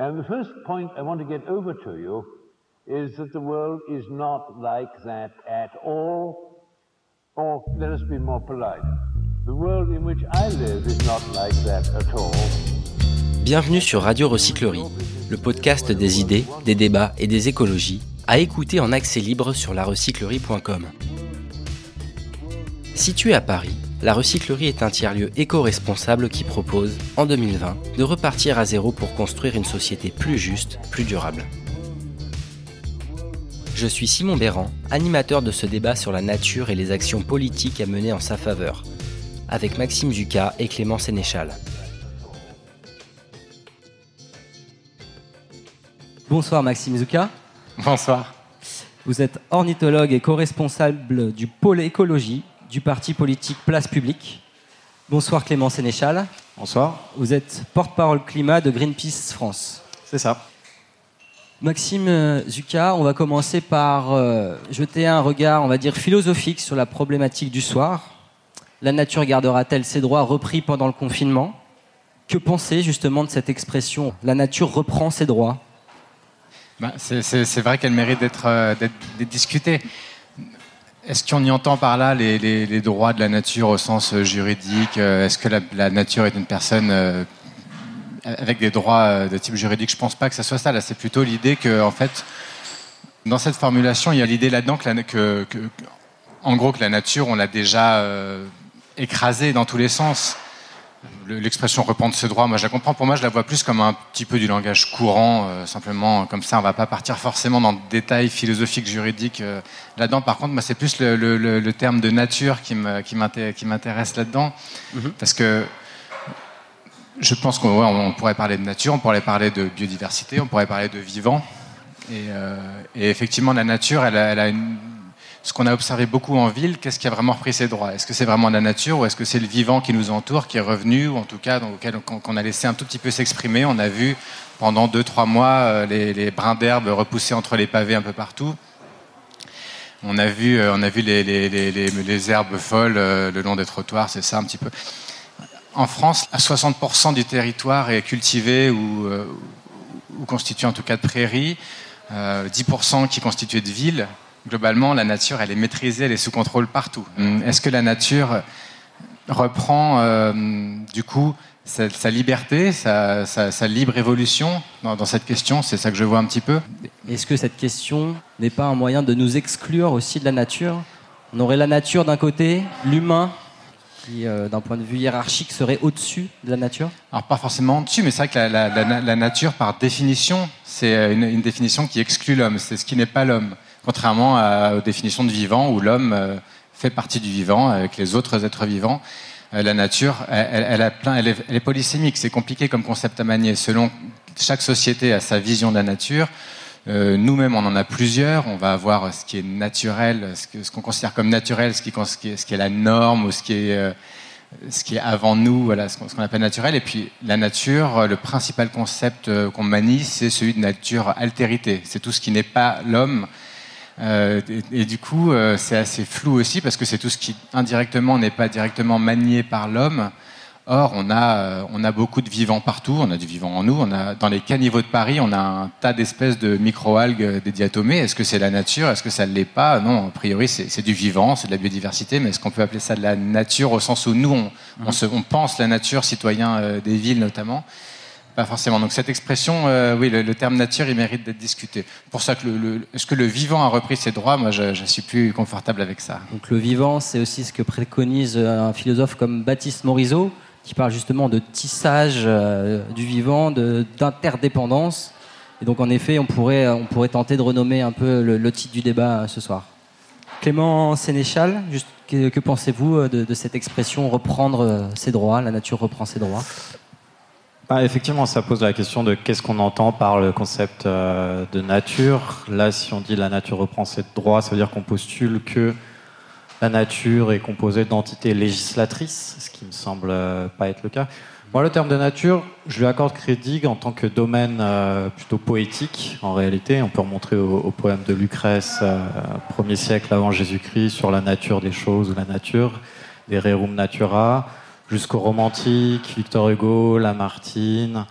And the first point I want to get over to you is that the world is not like that at all. Or let us be more polite. The world in which I live is not like that at all. Bienvenue sur Radio Recyclerie, le podcast des idées, des débats et des écologies, à écouter en accès libre sur larecyclerie.com. Situé à Paris, la recyclerie est un tiers-lieu éco-responsable qui propose, en 2020, de repartir à zéro pour construire une société plus juste, plus durable. Je suis Simon Béran, animateur de ce débat sur la nature et les actions politiques à mener en sa faveur, avec Maxime Zucca et Clément Sénéchal. Bonsoir Maxime Zucca. Bonsoir. Vous êtes ornithologue et co-responsable du pôle écologie du parti politique Place Publique. Bonsoir Clément Sénéchal. Bonsoir. Vous êtes porte-parole climat de Greenpeace France. C'est ça. Maxime Zucca, on va commencer par euh, jeter un regard, on va dire, philosophique sur la problématique du soir. La nature gardera-t-elle ses droits repris pendant le confinement? Que pensez justement de cette expression La nature reprend ses droits? Bah, C'est vrai qu'elle mérite euh, d'être discutée. Est-ce qu'on y entend par là les, droits de la nature au sens euh, juridique euh, Est-ce que la, nature est une personne euh, avec des droits de type juridique? Je pense pas que ça soit ça. Là, c'est plutôt l'idée que, en fait, dans cette formulation, il y a l'idée là-dedans que, en gros, que la nature, on l'a déjà écrasée dans tous les sens l'expression reprendre ses droits, moi je la comprends. Pour moi, je la vois plus comme un petit peu du langage courant, euh, simplement comme ça. On va pas partir forcément dans le détail philosophique, juridique euh, là-dedans. Par contre, moi, c'est plus le, terme de nature qui m'intéresse là-dedans, mhm. parce que je pense qu'on pourrait parler de nature, on pourrait parler de biodiversité, on pourrait parler de vivant. Et, euh, effectivement, la nature, elle a une ce qu'on a observé beaucoup en ville, qu'est-ce qui a vraiment repris ses droits? Est-ce que c'est vraiment la nature ou est-ce que c'est le vivant qui nous entoure, qui est revenu, ou en tout cas dans lequel on a laissé un tout petit peu s'exprimer? On a vu pendant deux, trois mois euh, les, brins d'herbe repousser entre les pavés un peu partout. On a vu, euh, on a vu les, herbes folles euh, le long des trottoirs, c'est ça un petit peu. En France, 60% du territoire est cultivé ou, ou, constitué en tout cas de prairies, 10% qui constituent de villes globalement, la nature, elle est maîtrisée, elle est sous contrôle partout. Hum, est-ce que la nature reprend, euh, du coup, sa, liberté, sa, libre évolution dans, cette question? C'est ça que je vois un petit peu. Est-ce que cette question n'est pas un moyen de nous exclure aussi de la nature? On aurait la nature d'un côté, l'humain qui, euh, d'un point de vue hiérarchique, serait au-dessus de la nature? Alors, pas forcément au-dessus, mais c'est vrai que la, nature, par définition, c'est euh, une définition qui exclut l'homme. C'est ce qui n'est pas l'homme contrairement aux définitions de vivant où l'homme euh, fait partie du vivant avec les autres êtres vivants. Euh, la nature, elle, plein, elle, est, polysémique, c'est compliqué comme concept à manier. Selon chaque société a sa vision de la nature. Euh, nous-mêmes, on en a plusieurs. On va avoir ce qui est naturel, ce qu'on considère comme naturel, ce qui, est, la norme ou ce qui est, ce qui est avant nous, voilà, ce qu'on appelle naturel. Et puis la nature, le principal concept qu'on manie, c'est celui de nature altérité. C'est tout ce qui n'est pas l'homme euh, et, du coup, euh, c'est assez flou aussi parce que c'est tout ce qui indirectement n'est pas directement manié par l'homme. Or, on a, euh, on a beaucoup de vivants partout. On a du vivant en nous. On a, dans les caniveaux de Paris, on a un tas d'espèces de microalgues des diatomées. Est-ce que c'est la nature? Est-ce que ça ne l'est pas? Non, a priori, c'est du vivant, c'est de la biodiversité. Mais est-ce qu'on peut appeler ça de la nature au sens où nous, on, on, se, on pense la nature, citoyens des villes notamment? Pas forcément. Donc cette expression, euh, oui, le, terme nature, il mérite d'être discuté. Pour ça que le, est-ce que le vivant a repris ses droits Moi, je, je, suis plus confortable avec ça. Donc le vivant, c'est aussi ce que préconise un philosophe comme Baptiste Morisot, qui parle justement de tissage euh, du vivant, d'interdépendance. Et donc en effet, on pourrait, on pourrait tenter de renommer un peu le, titre du débat euh, ce soir. Clément Sénéchal, juste, que, que pensez-vous de, de, cette expression reprendre ses droits La nature reprend ses droits? Bah, effectivement, ça pose la question de qu'est-ce qu'on entend par le concept euh, de nature. Là, si on dit la nature reprend ses droits, ça veut dire qu'on postule que la nature est composée d'entités législatrices, ce qui me semble euh, pas être le cas. Moi, le terme de nature, je lui accorde crédit en tant que domaine euh, plutôt poétique. En réalité, on peut remontrer au, poème de Lucrèce, premier siècle avant Jésus-Christ, sur la nature des choses la nature, des rerum natura jusqu'aux romantiques, Victor Hugo, Lamartine,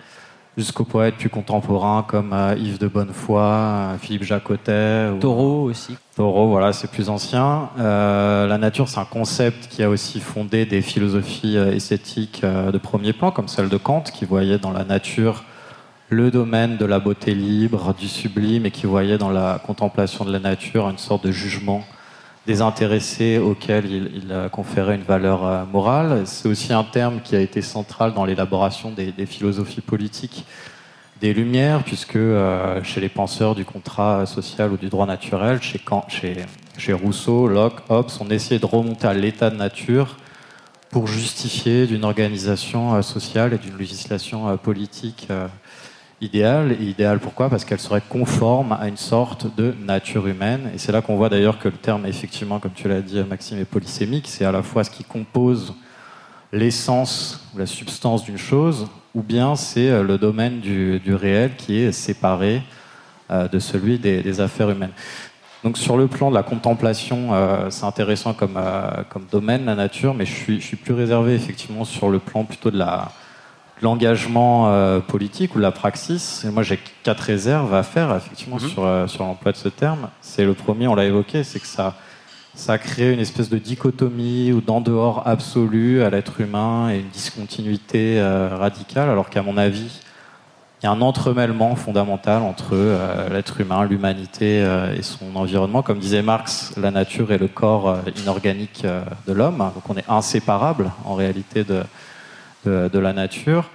jusqu'aux poètes plus contemporains comme euh, Yves de Bonnefoy, euh, Philippe Jacotet. Taureau aussi. Taureau, voilà, c'est plus ancien. Euh, la nature, c'est un concept qui a aussi fondé des philosophies esthétiques de premier plan, comme celle de Kant, qui voyait dans la nature le domaine de la beauté libre, du sublime, et qui voyait dans la contemplation de la nature une sorte de jugement désintéressé auquel il, il conférait une valeur morale. C'est aussi un terme qui a été central dans l'élaboration des, des philosophies politiques des Lumières, puisque euh, chez les penseurs du contrat social ou du droit naturel, chez, chez, chez Rousseau, Locke, Hobbes, on essayait de remonter à l'état de nature pour justifier d'une organisation euh, sociale et d'une législation euh, politique idéale. Et idéale pourquoi? Parce qu'elle serait conforme à une sorte de nature humaine. Et c'est là qu'on voit d'ailleurs que le terme, effectivement, comme tu l'as dit, Maxime, est polysémique. C'est à la fois ce qui compose l'essence ou la substance d'une chose, ou bien c'est euh, le domaine du, réel qui est séparé euh, de celui des, affaires humaines. Donc sur le plan de la contemplation, euh, c'est intéressant comme, comme domaine, la nature, mais je suis, je suis, plus réservé effectivement sur le plan plutôt de la l'engagement politique ou la praxis. Et moi, j'ai quatre réserves à faire effectivement mm-hmm. sur, sur l'emploi de ce terme. C'est le premier, on l'a évoqué, c'est que ça ça crée une espèce de dichotomie ou d'en dehors absolu à l'être humain et une discontinuité euh, radicale, alors qu'à mon avis, il y a un entremêlement fondamental entre euh, l'être humain, l'humanité euh, et son environnement. Comme disait Marx, la nature est le corps inorganique de l'homme, donc on est inséparable en réalité de, de, la nature.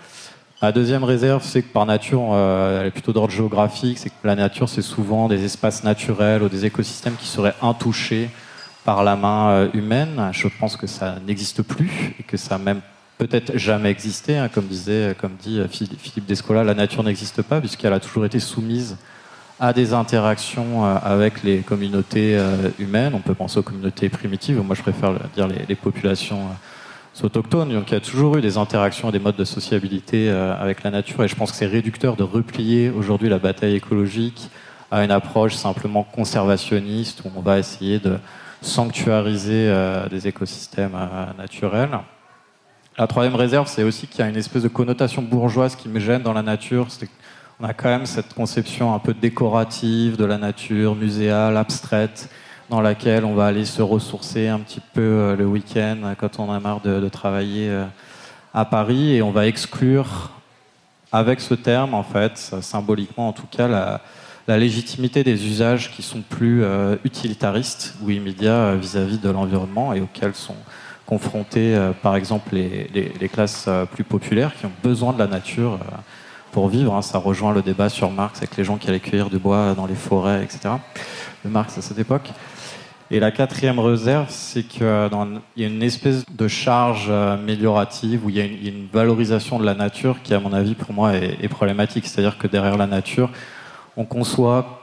La deuxième réserve, c'est que par nature, elle est plutôt d'ordre géographique, c'est que la nature, c'est souvent des espaces naturels ou des écosystèmes qui seraient intouchés par la main euh, humaine. Je pense que ça n'existe plus et que ça a même peut-être jamais existé. Hein. comme, disait, comme dit euh, Philippe Descola, la nature n'existe pas puisqu'elle a toujours été soumise à des interactions euh, avec les communautés humaines. On peut penser aux communautés primitives, moi je préfère dire les, populations autochtones. Donc il y a toujours eu des interactions et des modes de sociabilité avec la nature et je pense que c'est réducteur de replier aujourd'hui la bataille écologique à une approche simplement conservationniste où on va essayer de sanctuariser euh, des écosystèmes euh, naturels. La troisième réserve, c'est aussi qu'il y a une espèce de connotation bourgeoise qui me gêne dans la nature. On a quand même cette conception un peu décorative de la nature, muséale, abstraite, dans laquelle on va aller se ressourcer un petit peu euh, le week-end quand on a marre de, travailler à Paris, et on va exclure, avec ce terme, en fait, symboliquement en tout cas, la, la légitimité des usages qui sont plus euh, utilitaristes ou immédiats euh, vis-à-vis de l'environnement et auxquels sont confrontés, euh, par exemple, les, classes plus populaires qui ont besoin de la nature pour vivre. Hein. Ça rejoint le débat sur Marx avec les gens qui allaient cueillir du bois dans les forêts, etc. Le Marx à cette époque. Et la quatrième réserve, c'est qu'il y a une espèce de charge améliorative où il y a une, valorisation de la nature qui, à mon avis, pour moi, est problématique. C'est-à-dire que derrière la nature, on conçoit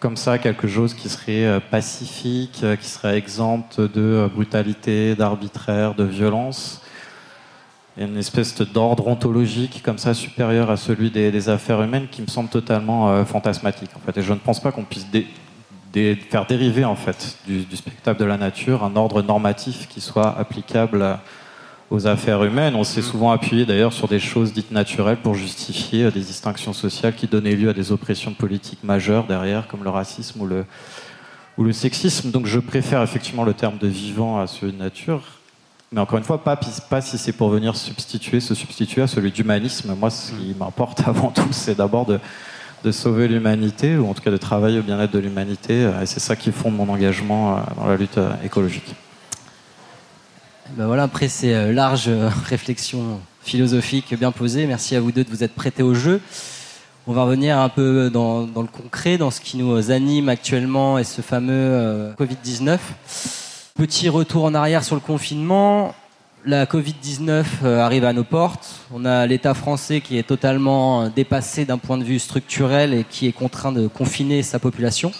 comme ça quelque chose qui serait euh, pacifique, euh, qui serait exempt de euh, brutalité, d'arbitraire, de violence. Il y a une espèce d'ordre ontologique comme ça supérieur à celui des, affaires humaines qui me semble totalement fantasmatique. En fait. Et je ne pense pas qu'on puisse faire dériver en fait du, du, spectacle de la nature un ordre normatif qui soit applicable aux affaires humaines. On s'est souvent appuyé d'ailleurs sur des choses dites naturelles pour justifier euh, des distinctions sociales qui donnaient lieu à des oppressions politiques majeures derrière, comme le racisme ou le, ou le sexisme. Donc je préfère effectivement le terme de vivant à celui de nature. Mais encore une fois, pas, pas si c'est pour venir substituer, se substituer à celui d'humanisme. Moi, ce qui m'importe avant tout, c'est d'abord de, de sauver l'humanité, ou en tout cas de travailler au bien-être de l'humanité. Et c'est ça qui fonde mon engagement euh, dans la lutte euh, écologique. Ben voilà, après ces euh, larges euh, réflexions philosophiques bien posées, merci à vous deux de vous être prêtés au jeu. On va revenir un peu dans, le concret, dans ce qui nous anime actuellement et ce fameux euh, Covid-19. Petit retour en arrière sur le confinement. La Covid-19 arrive à nos portes. On a l'État français qui est totalement dépassé d'un point de vue structurel et qui est contraint de confiner sa population.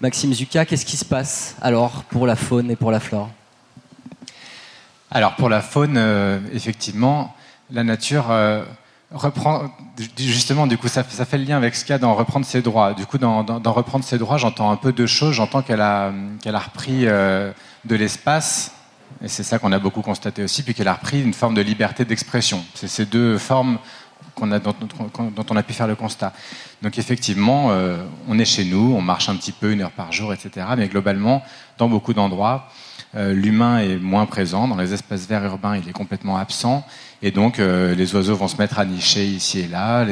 Maxime Zucca, qu'est-ce qui se passe alors pour la faune et pour la flore? Alors pour la faune, euh, effectivement, la nature euh, justement, du coup, ça, fait le lien avec ce qu'il y a dans reprendre ses droits. Du coup, dans, reprendre ses droits, j'entends un peu deux choses. J'entends qu'elle a, repris euh, de l'espace, et c'est ça qu'on a beaucoup constaté aussi, puis qu'elle a repris une forme de liberté d'expression. C'est ces deux formes a, dont, on a pu faire le constat. Donc effectivement, euh, on est chez nous, on marche un petit peu, une heure par jour, etc. Mais globalement, dans beaucoup d'endroits, l'humain est moins présent. Dans les espaces verts urbains, il est complètement absent. Et donc, euh, les oiseaux vont se mettre à nicher ici et là.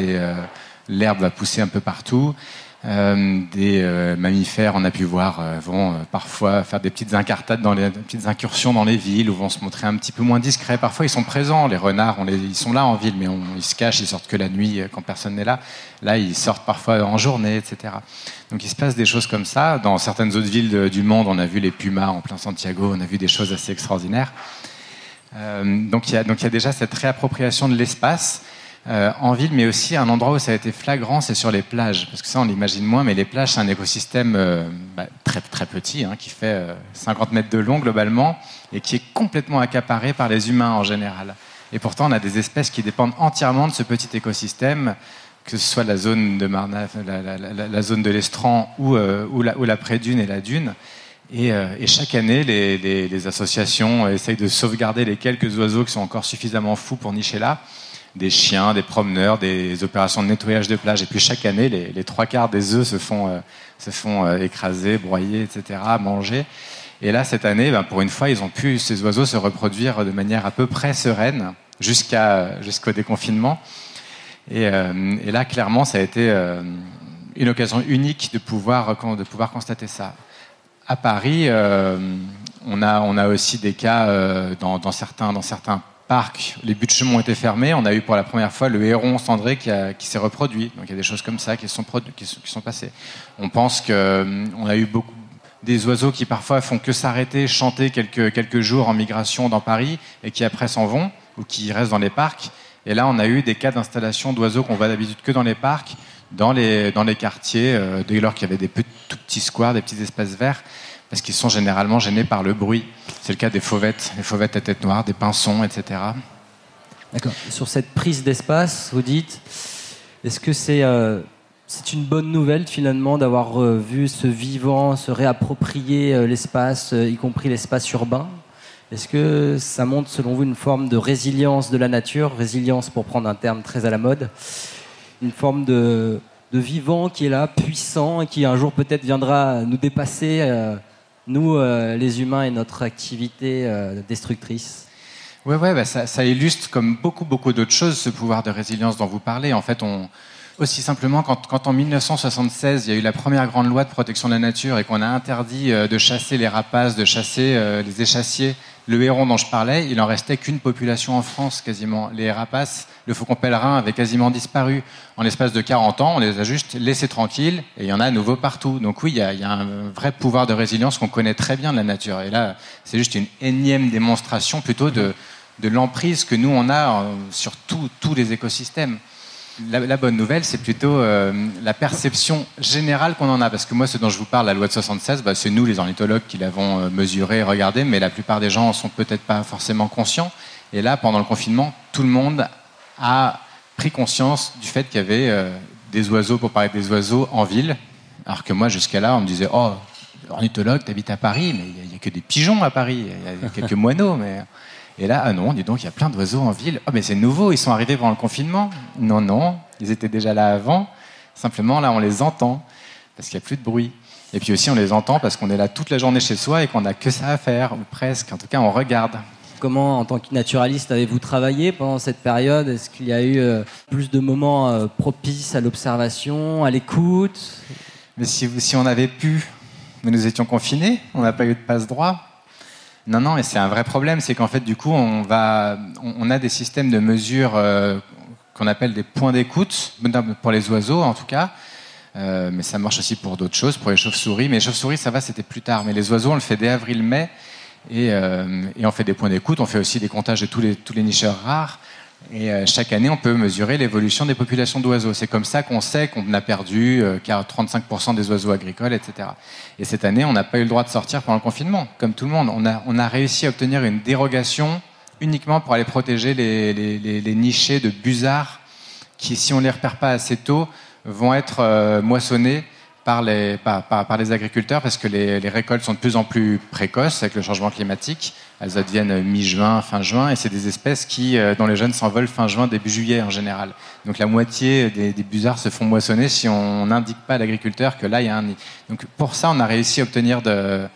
L'herbe va pousser un peu partout. Euh, des euh, mammifères, on a pu voir, euh, vont parfois faire des petites incartades, dans les, des petites incursions dans les villes, ou vont se montrer un petit peu moins discrets. Parfois, ils sont présents. Les renards, on les, ils sont là en ville, mais on, ils se cachent, ils sortent que la nuit quand personne n'est là. Là, ils sortent parfois en journée, etc. Donc, il se passe des choses comme ça. Dans certaines autres villes du monde, on a vu les pumas en plein Santiago, on a vu des choses assez extraordinaires. donc, il y, donc, il y a déjà cette réappropriation de l'espace. Euh, en ville, mais aussi un endroit où ça a été flagrant, c'est sur les plages. Parce que ça, on l'imagine moins, mais les plages, c'est un écosystème euh, bah, très, très petit, hein, qui fait 50 euh, mètres de long globalement, et qui est complètement accaparé par les humains en général. Et pourtant, on a des espèces qui dépendent entièrement de ce petit écosystème, que ce soit la zone de Marna, la, zone de l'Estran ou, ou, la, ou la prédune et la dune. Et, chaque année, les, les associations essayent de sauvegarder les quelques oiseaux qui sont encore suffisamment fous pour nicher là des chiens, des promeneurs, des opérations de nettoyage de plage. Et puis chaque année, les, trois quarts des œufs se font, euh, se font euh, écraser, broyer, etc., manger. Et là, cette année, ben, pour une fois, ils ont pu, ces oiseaux, se reproduire de manière à peu près sereine jusqu'au déconfinement. Et, euh, et, là, clairement, ça a été une occasion unique de pouvoir, de pouvoir constater ça. À Paris, on, a, on a aussi des cas dans, dans, certains, dans certains les buts de chemin ont été fermés. On a eu pour la première fois le héron cendré qui, s'est reproduit. Donc il y a des choses comme ça qui sont, passées. On pense qu'on euh, a eu beaucoup des oiseaux qui parfois font que s'arrêter, chanter quelques, jours en migration dans Paris et qui après s'en vont ou qui restent dans les parcs. Et là, on a eu des cas d'installation d'oiseaux qu'on voit d'habitude que dans les parcs, dans les, dans les quartiers, euh, dès lors qu'il y avait des tout petits squares, des petits espaces verts parce qu'ils sont généralement gênés par le bruit. C'est le cas des fauvettes, les fauvettes à tête noire, des pinsons, etc. D'accord. Sur cette prise d'espace, vous dites, est-ce que c'est euh, une bonne nouvelle finalement d'avoir euh, vu ce vivant se réapproprier euh, l'espace, y compris l'espace urbain? Est-ce que ça montre selon vous une forme de résilience de la nature, résilience pour prendre un terme très à la mode, une forme de, de vivant qui est là, puissant, et qui un jour peut-être viendra nous dépasser nous, euh, les humains, et notre activité euh, destructrice Oui, bah, ça, illustre, comme beaucoup, beaucoup d'autres choses, ce pouvoir de résilience dont vous parlez. En fait, aussi simplement, quand, quand, en 1976, il y a eu la première grande loi de protection de la nature et qu'on a interdit euh, de chasser les rapaces, de chasser les échassiers, le héron dont je parlais, il en restait qu'une population en France quasiment. Les rapaces, le faucon pèlerin avait quasiment disparu. En l'espace de 40 ans, on les a juste laissés tranquilles et il y en a à nouveau partout. Donc oui, il y a, un vrai pouvoir de résilience qu'on connaît très bien de la nature. Et là, c'est juste une énième démonstration plutôt de, l'emprise que nous, on a euh, sur tous les écosystèmes. La, bonne nouvelle, c'est plutôt euh, la perception générale qu'on en a. Parce que moi, ce dont je vous parle, la loi de 76, bah, c'est nous, les ornithologues, qui l'avons euh, mesuré, regardé, mais la plupart des gens en sont peut-être pas forcément conscients. Et là, pendant le confinement, tout le monde a pris conscience du fait qu'il y avait euh, des oiseaux, pour parler des oiseaux, en ville. Alors que moi, jusqu'à là, on me disait Oh, ornithologue, t'habites à Paris, mais il n'y a, que des pigeons à Paris, il y a quelques moineaux, mais. Et là, ah non, dis donc, il y a plein d'oiseaux en ville. Ah, mais c'est nouveau, ils sont arrivés pendant le confinement. Non, non, ils étaient déjà là avant. Simplement, là, on les entend parce qu'il n'y a plus de bruit. Et puis aussi, on les entend parce qu'on est là toute la journée chez soi et qu'on n'a que ça à faire, ou presque. En tout cas, on regarde. Comment, en tant que naturaliste, avez-vous travaillé pendant cette période? Est-ce qu'il y a eu euh, plus de moments euh, propices à l'observation, à l'écoute? Mais si, si on avait pu, mais nous étions confinés, on n'a pas eu de passe-droit. Non, non, et c'est un vrai problème, c'est qu'en fait, du coup, on, va, on, a des systèmes de mesure euh, qu'on appelle des points d'écoute, pour les oiseaux en tout cas, euh, mais ça marche aussi pour d'autres choses, pour les chauves-souris. Mais les chauves-souris, ça va, c'était plus tard. Mais les oiseaux, on le fait dès avril-mai, et, euh, on fait des points d'écoute, on fait aussi des comptages de tous les nicheurs rares. Et euh, chaque année, on peut mesurer l'évolution des populations d'oiseaux. C'est comme ça qu'on sait qu'on a perdu 35% euh, des oiseaux agricoles, etc. Et cette année, on n'a pas eu le droit de sortir pendant le confinement, comme tout le monde. On a, on a réussi à obtenir une dérogation uniquement pour aller protéger les, nichés de busards qui, si on ne les repère pas assez tôt, vont être euh, moissonnés par les, par, par, les agriculteurs parce que les, récoltes sont de plus en plus précoces avec le changement climatique. Elles adviennent mi-juin, fin juin, et c'est des espèces qui, dont les jeunes s'envolent fin juin, début juillet en général. Donc la moitié des, des busards se font moissonner si on n'indique pas à l'agriculteur que là il y a un nid. Donc pour ça, on a réussi à obtenir de,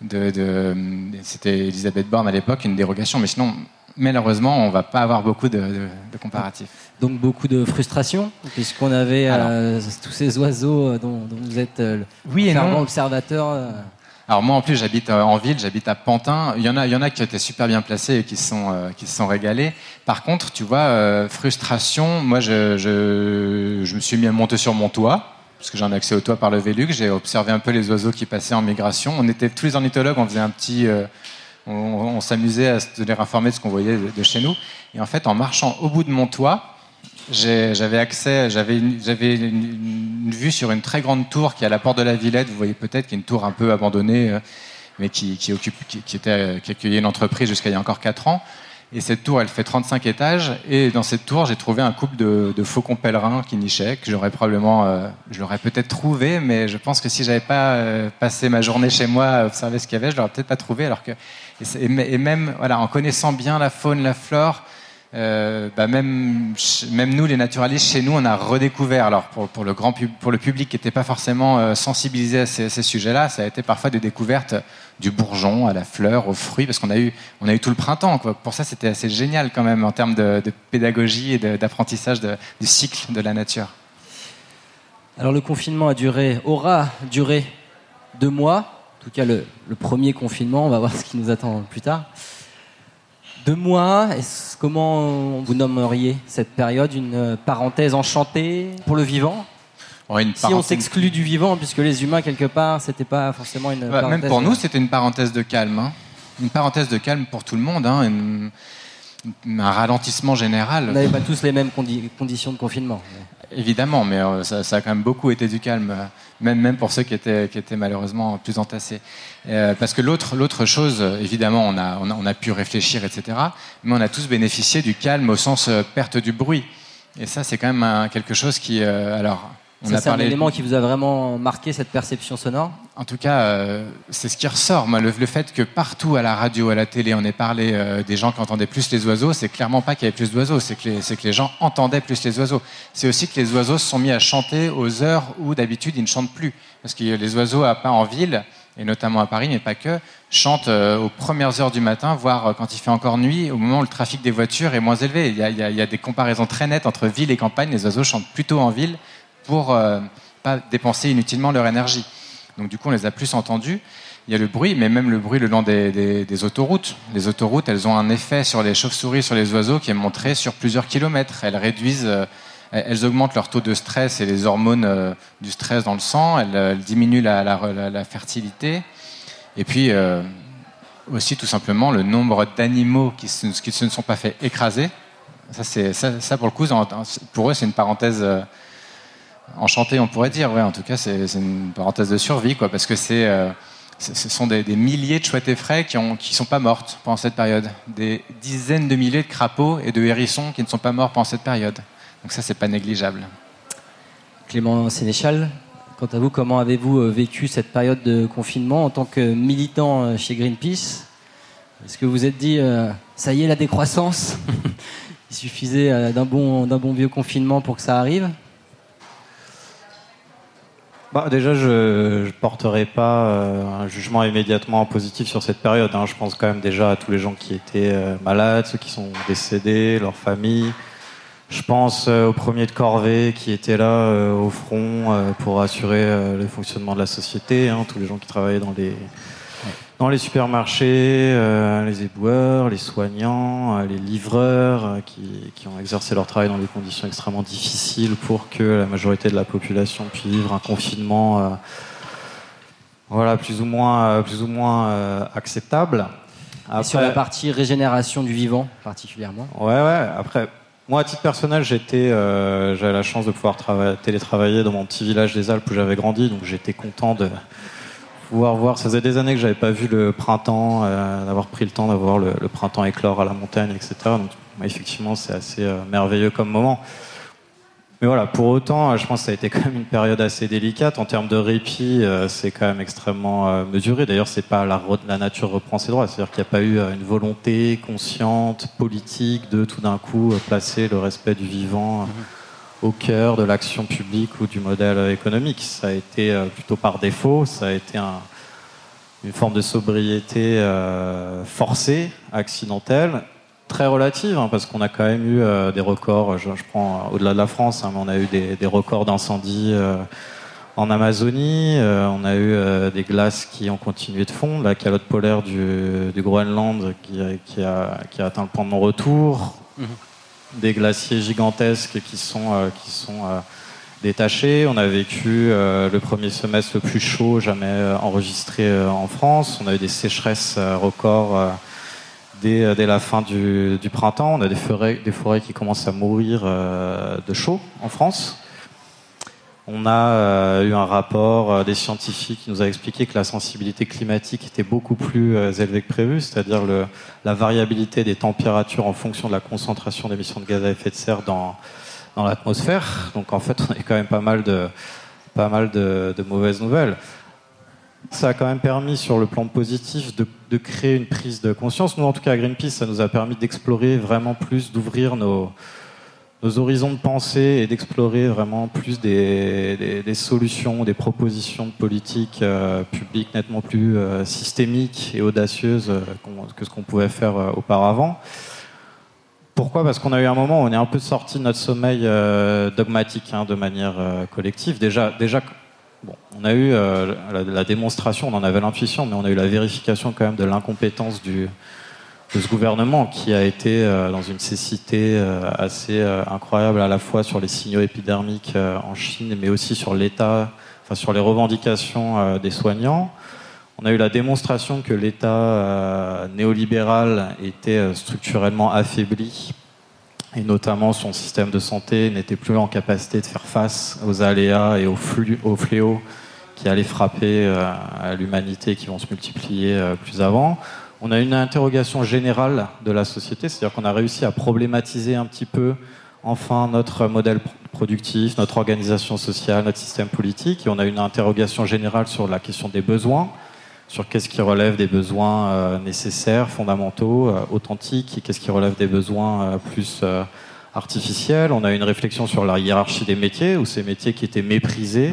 de, de c'était Elisabeth Borne à l'époque une dérogation, mais sinon malheureusement, on va pas avoir beaucoup de, comparatifs. Donc beaucoup de frustration, puisqu'on avait euh, tous ces oiseaux euh, dont, vous êtes euh, oui observateur. Alors moi en plus j'habite en ville, j'habite à Pantin. Il y en a, il y en a qui étaient super bien placés et qui se sont, qui se sont régalés. Par contre, tu vois, frustration. Moi, je, je, me suis mis à monter sur mon toit parce que j'ai un accès au toit par le Vélux. J'ai observé un peu les oiseaux qui passaient en migration. On était tous les ornithologues, on faisait un petit on, s'amusait à se tenir informé de ce qu'on voyait de, chez nous. Et en fait, en marchant au bout de mon toit, j'avais accès, j'avais une, vue sur une très grande tour qui est à la porte de la Villette. Vous voyez peut-être qu'il y a une tour un peu abandonnée, euh, mais qui, occupe, qui, était, qui accueillait une entreprise jusqu'à il y a encore 4 ans. Et cette tour, elle fait 35 étages. Et dans cette tour, j'ai trouvé un couple de, faucons pèlerins qui nichaient, que j'aurais probablement, euh, je l'aurais peut-être trouvé, mais je pense que si j'avais pas euh, passé ma journée chez moi à observer ce qu'il y avait, je l'aurais peut-être pas trouvé. Alors que, et, même, voilà, en connaissant bien la faune, la flore, euh, bah même, nous, les naturalistes, chez nous, on a redécouvert. Alors pour, le grand public qui n'était pas forcément sensibilisé à ces, sujets-là, ça a été parfois des découvertes du bourgeon à la fleur, aux fruits, parce qu'on a eu, tout le printemps. Pour ça, c'était assez génial quand même en termes de, pédagogie et d'apprentissage du cycle de la nature. Alors le confinement a duré, aura duré deux mois. En tout cas, le, premier confinement, on va voir ce qui nous attend plus tard. Deux mois, comment vous nommeriez cette période? Une parenthèse enchantée pour le vivant? Si on s'exclut du vivant, puisque les humains, quelque part, c'était pas forcément une. même pour nous, c'était une parenthèse de calme. Hein. Une parenthèse de calme pour tout le monde. Hein. Un ralentissement général. On n'avait pas tous les mêmes conditions de confinement. Évidemment, mais euh, ça, a quand même beaucoup été du calme, euh, même, même pour ceux qui étaient, qui étaient malheureusement plus entassés. Euh, parce que l'autre chose, évidemment, on a, on a, pu réfléchir, etc., mais on a tous bénéficié du calme au sens perte du bruit. Et ça, c'est quand même quelque chose qui. alors, c'est un élément qui vous a vraiment marqué cette perception sonore? En tout cas, euh, c'est ce qui ressort. Moi, le, fait que partout à la radio, à la télé, on ait parlé euh, des gens qui entendaient plus les oiseaux, c'est clairement pas qu'il y avait plus d'oiseaux, c'est que, que, les gens entendaient plus les oiseaux. C'est aussi que les oiseaux se sont mis à chanter aux heures où d'habitude ils ne chantent plus. Parce que les oiseaux, à pas en ville, et notamment à Paris, mais pas que, chantent euh, aux premières heures du matin, voire quand il fait encore nuit, au moment où le trafic des voitures est moins élevé. Il y, a, il y a des comparaisons très nettes entre ville et campagne. Les oiseaux chantent plutôt en ville pour euh, pas dépenser inutilement leur énergie. Donc du coup, on les a plus entendus. Il y a le bruit, mais même le bruit le long des, autoroutes. Les autoroutes, elles ont un effet sur les chauves-souris, sur les oiseaux, qui est montré sur plusieurs kilomètres. Elles réduisent, euh, elles augmentent leur taux de stress et les hormones euh, du stress dans le sang. Elles, diminuent la, fertilité. Et puis aussi, tout simplement, le nombre d'animaux qui, qui, se ne sont pas fait écraser. Ça, ça, ça, pour le coup, pour eux, c'est une parenthèse enchanté, on pourrait dire. Ouais, en tout cas, c'est une parenthèse de survie, quoi, parce que c'est, euh, ce sont des, milliers de chouettes et frais qui ne qui sont pas mortes pendant cette période. Des dizaines de milliers de crapauds et de hérissons qui ne sont pas morts pendant cette période. Donc ça, c'est pas négligeable. Clément Sénéchal, quant à vous, comment avez-vous euh, vécu cette période de confinement en tant que militant euh, chez Greenpeace? Est-ce que vous vous êtes dit, ça y est, la décroissance? Il suffisait d'un bon, bon vieux confinement pour que ça arrive? Bah, déjà, je ne porterai pas euh, un jugement immédiatement positif sur cette période. Hein. Je pense quand même déjà à tous les gens qui étaient euh, malades, ceux qui sont décédés, leurs familles. Je pense euh, aux premiers de corvée qui étaient là au front pour assurer le fonctionnement de la société, hein. tous les gens qui travaillaient dans les, dans les supermarchés, euh, les éboueurs, les soignants, euh, les livreurs euh, qui, qui, ont exercé leur travail dans des conditions extrêmement difficiles pour que la majorité de la population puisse vivre un confinement voilà, plus ou moins, plus ou moins acceptable. Et sur la partie régénération du vivant particulièrement Ouais, ouais. Après, moi, à titre personnel, j'étais, j'avais la chance de pouvoir télétravailler dans mon petit village des Alpes où j'avais grandi, donc j'étais content de pouvoir voir. Ça faisait des années que j'avais pas vu le printemps, euh, d'avoir pris le temps d'avoir le, printemps éclore à la montagne, etc. Donc, effectivement, c'est assez euh, merveilleux comme moment. Mais voilà, pour autant, je pense que ça a été quand même une période assez délicate. En termes de répit, euh, c'est quand même extrêmement euh, mesuré. D'ailleurs, c'est pas la, la, nature reprend ses droits. C'est-à-dire qu'il n'y a pas eu euh, une volonté consciente, politique, de tout d'un coup placer le respect du vivant mhm. Au cœur de l'action publique ou du modèle économique. Ça a été plutôt par défaut. Ça a été un, une forme de sobriété forcée, accidentelle très relative, hein, parce qu'on a quand même eu euh, des records, je, prends euh, au-delà de la France, hein, mais on a eu des, records d'incendie euh, en Amazonie, on a eu des glaces qui ont continué de fondre, la calotte polaire du, Groenland qui, a, qui, a, atteint le point de non-retour, mhm. Des glaciers gigantesques qui sont, qui sont détachés, on a vécu le premier semestre le plus chaud jamais enregistré en France, on a eu des sécheresses records euh, dès, la fin du, printemps. On a des forêts, qui commencent à mourir euh, de chaud en France. On a euh, eu un rapport des scientifiques qui nous a expliqué que la sensibilité climatique était beaucoup plus élevée que prévu, c'est-à-dire la variabilité des températures en fonction de la concentration d'émissions de gaz à effet de serre dans, l'atmosphère. Donc en fait, on a quand même pas mal de, pas mal de mauvaises nouvelles. Ça a quand même permis, sur le plan positif, de, créer une prise de conscience. Nous, en tout cas, à Greenpeace, ça nous a permis d'explorer vraiment plus, d'ouvrir nos, horizons de pensée et d'explorer vraiment plus des, solutions, des propositions de politique euh, publique nettement plus euh, systémiques et audacieuses euh, que ce qu'on pouvait faire auparavant. Pourquoi? Parce qu'on a eu un moment où on est un peu sorti de notre sommeil dogmatique hein, de manière collective. Déjà, déjà Bon, on a eu la, démonstration, on en avait l'intuition, mais on a eu la vérification quand même de l'incompétence de ce gouvernement qui a été euh, dans une cécité euh, assez incroyable à la fois sur les signaux épidermiques en Chine, mais aussi sur l'État, enfin sur les revendications des soignants. On a eu la démonstration que l'État néolibéral était structurellement affaibli et notamment son système de santé n'était plus en capacité de faire face aux aléas et aux, fléaux qui allaient frapper euh, l'humanité qui vont se multiplier euh, plus avant. On a une interrogation générale de la société, c'est-à-dire qu'on a réussi à problématiser un petit peu enfin notre modèle productif, notre organisation sociale, notre système politique, et on a une interrogation générale sur la question des besoins, sur qu'est-ce qui relève des besoins euh, nécessaires, fondamentaux, euh, authentiques, et qu'est-ce qui relève des besoins euh, plus artificiels. On a une réflexion sur la hiérarchie des métiers, ou ces métiers qui étaient méprisés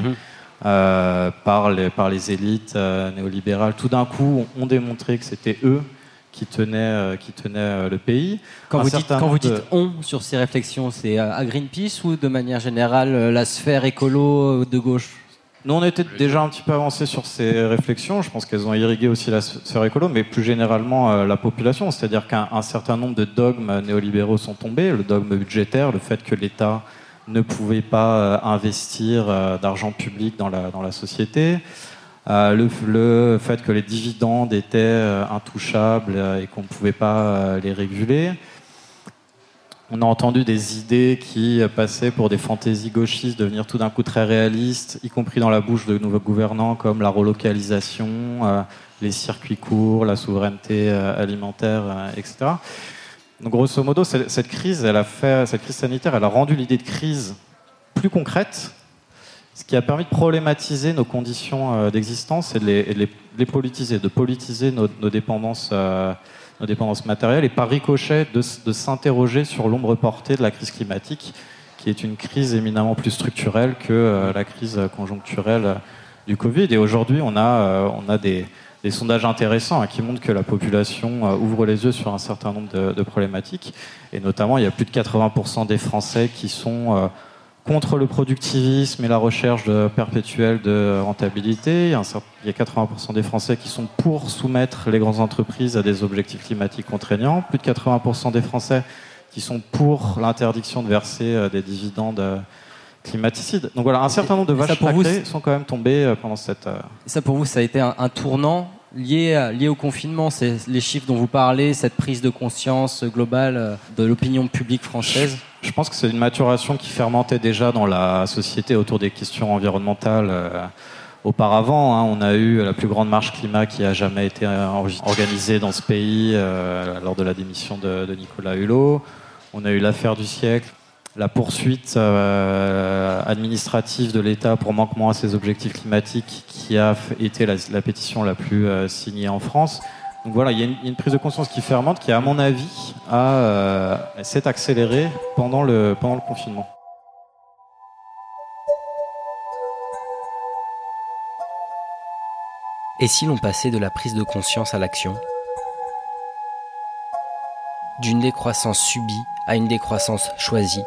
mhm. par, les, par les élites néolibérales, tout d'un coup ont démontré que c'était eux qui tenaient, qui tenaient le pays. Quand, vous dites, quand vous dites, on sur ces réflexions, c'est à Greenpeace ou de manière générale la sphère écolo de gauche? Nous, on était déjà un petit peu avancé sur ces réflexions. Je pense qu'elles ont irrigué aussi la sphère écolo, mais plus généralement euh, la population. C'est-à-dire qu'un certain nombre de dogmes néolibéraux sont tombés. Le dogme budgétaire, le fait que l'État ne pouvait pas euh, investir euh, d'argent public dans la, dans la société. Le, le, fait que les dividendes étaient intouchables et qu'on ne pouvait pas les réguler. On a entendu des idées qui passaient pour des fantaisies gauchistes devenir tout d'un coup très réalistes, y compris dans la bouche de nouveaux gouvernants comme la relocalisation, euh, les circuits courts, la souveraineté euh, alimentaire, euh, etc. Donc grosso modo, cette crise, elle a fait, cette crise sanitaire, elle a rendu l'idée de crise plus concrète, ce qui a permis de problématiser nos conditions d'existence et de les, politiser, de politiser nos, nos dépendances matérielles, et par ricochet de, s'interroger sur l'ombre portée de la crise climatique, qui est une crise éminemment plus structurelle que euh, la crise conjoncturelle du Covid. Et aujourd'hui, on a, euh, on a des, sondages intéressants hein, qui montrent que la population euh, ouvre les yeux sur un certain nombre de, de, problématiques. Et notamment, il y a plus de 80% des Français qui sont contre le productivisme et la recherche de perpétuelle de rentabilité. Il y, a 80% des Français qui sont pour soumettre les grandes entreprises à des objectifs climatiques contraignants. Plus de 80% des Français qui sont pour l'interdiction de verser euh, des dividendes euh, climaticides. Donc voilà, un certain nombre de vaches sacrées sont quand même tombées euh, pendant cette... Et ça pour vous, ça a été un, tournant lié, lié au confinement, c'est les chiffres dont vous parlez, cette prise de conscience globale de l'opinion publique française je pense que c'est une maturation qui fermentait déjà dans la société autour des questions environnementales. Euh, auparavant, hein. on a eu la plus grande marche climat qui a jamais été organisée dans ce pays euh, lors de la démission de, Nicolas Hulot. On a eu l'affaire du siècle. La poursuite euh, administrative de l'État pour manquement à ses objectifs climatiques, qui a été la, pétition la plus euh, signée en France. Donc voilà, il y, a une, prise de conscience qui fermente, qui, à mon avis, s'est accélérée pendant le confinement. Et si l'on passait de la prise de conscience à l'action? D'une décroissance subie à une décroissance choisie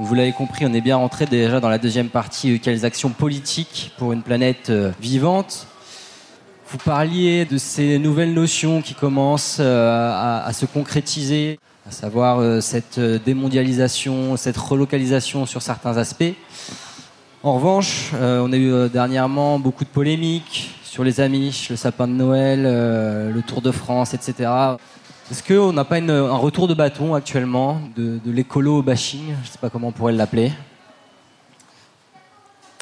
Vous l'avez compris, on est bien rentré déjà dans la deuxième partie, euh, quelles actions politiques pour une planète euh, vivante. Vous parliez de ces nouvelles notions qui commencent euh, à, se concrétiser, à savoir cette démondialisation, cette relocalisation sur certains aspects. En revanche, on a eu dernièrement beaucoup de polémiques sur les Amish, le sapin de Noël, le Tour de France, etc. Est-ce qu'on n'a pas un retour de bâton actuellement de, l'écolo bashing? Je ne sais pas comment on pourrait l'appeler.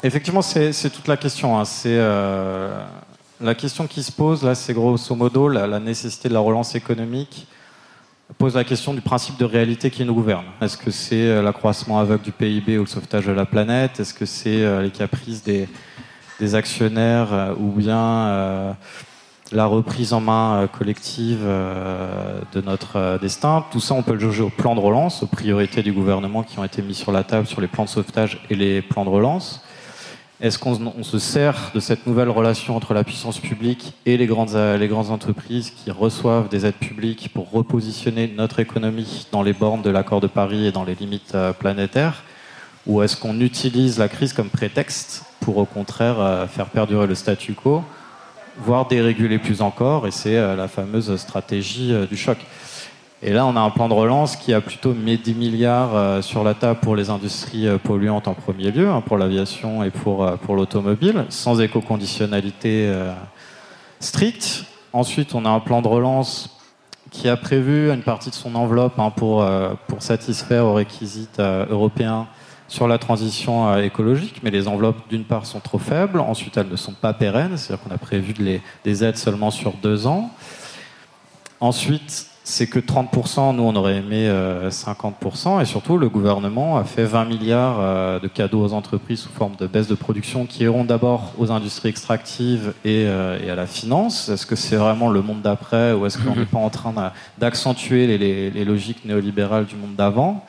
Effectivement, c'est toute la question. Hein. C'est euh, la question qui se pose là, c'est grosso modo la, nécessité de la relance économique pose la question du principe de réalité qui nous gouverne. Est-ce que c'est euh, l'accroissement aveugle du PIB ou le sauvetage de la planète? Est-ce que c'est euh, les caprices des actionnaires ou bien la reprise en main euh, collective euh, de notre euh, destin. Tout ça, on peut le juger au plan de relance, aux priorités du gouvernement qui ont été mis sur la table sur les plans de sauvetage et les plans de relance. Est-ce qu'on se sert de cette nouvelle relation entre la puissance publique et les grandes, les grandes entreprises qui reçoivent des aides publiques pour repositionner notre économie dans les bornes de l'accord de Paris et dans les limites planétaires? Ou est-ce qu'on utilise la crise comme prétexte pour au contraire faire perdurer le statu quo? Voire déréguler plus encore, et c'est euh, la fameuse stratégie euh, du choc. Et là, on a un plan de relance qui a plutôt mis 10 milliards euh, sur la table pour les industries polluantes en premier lieu, hein, pour l'aviation et pour, pour l'automobile, sans éco-conditionnalité stricte. Ensuite, on a un plan de relance qui a prévu une partie de son enveloppe hein, pour, pour satisfaire aux réquisites européens sur la transition euh, écologique, mais les enveloppes, d'une part, sont trop faibles, ensuite, elles ne sont pas pérennes, c'est-à-dire qu'on a prévu des aides seulement sur deux ans. Ensuite, c'est que 30%, nous, on aurait aimé 50%, euh, et surtout, le gouvernement a fait 20 milliards euh, de cadeaux aux entreprises sous forme de baisse de production qui iront d'abord aux industries extractives et, à la finance. Est-ce que c'est vraiment le monde d'après, ou est-ce qu'on n'est pas en train d'accentuer les logiques néolibérales du monde d'avant?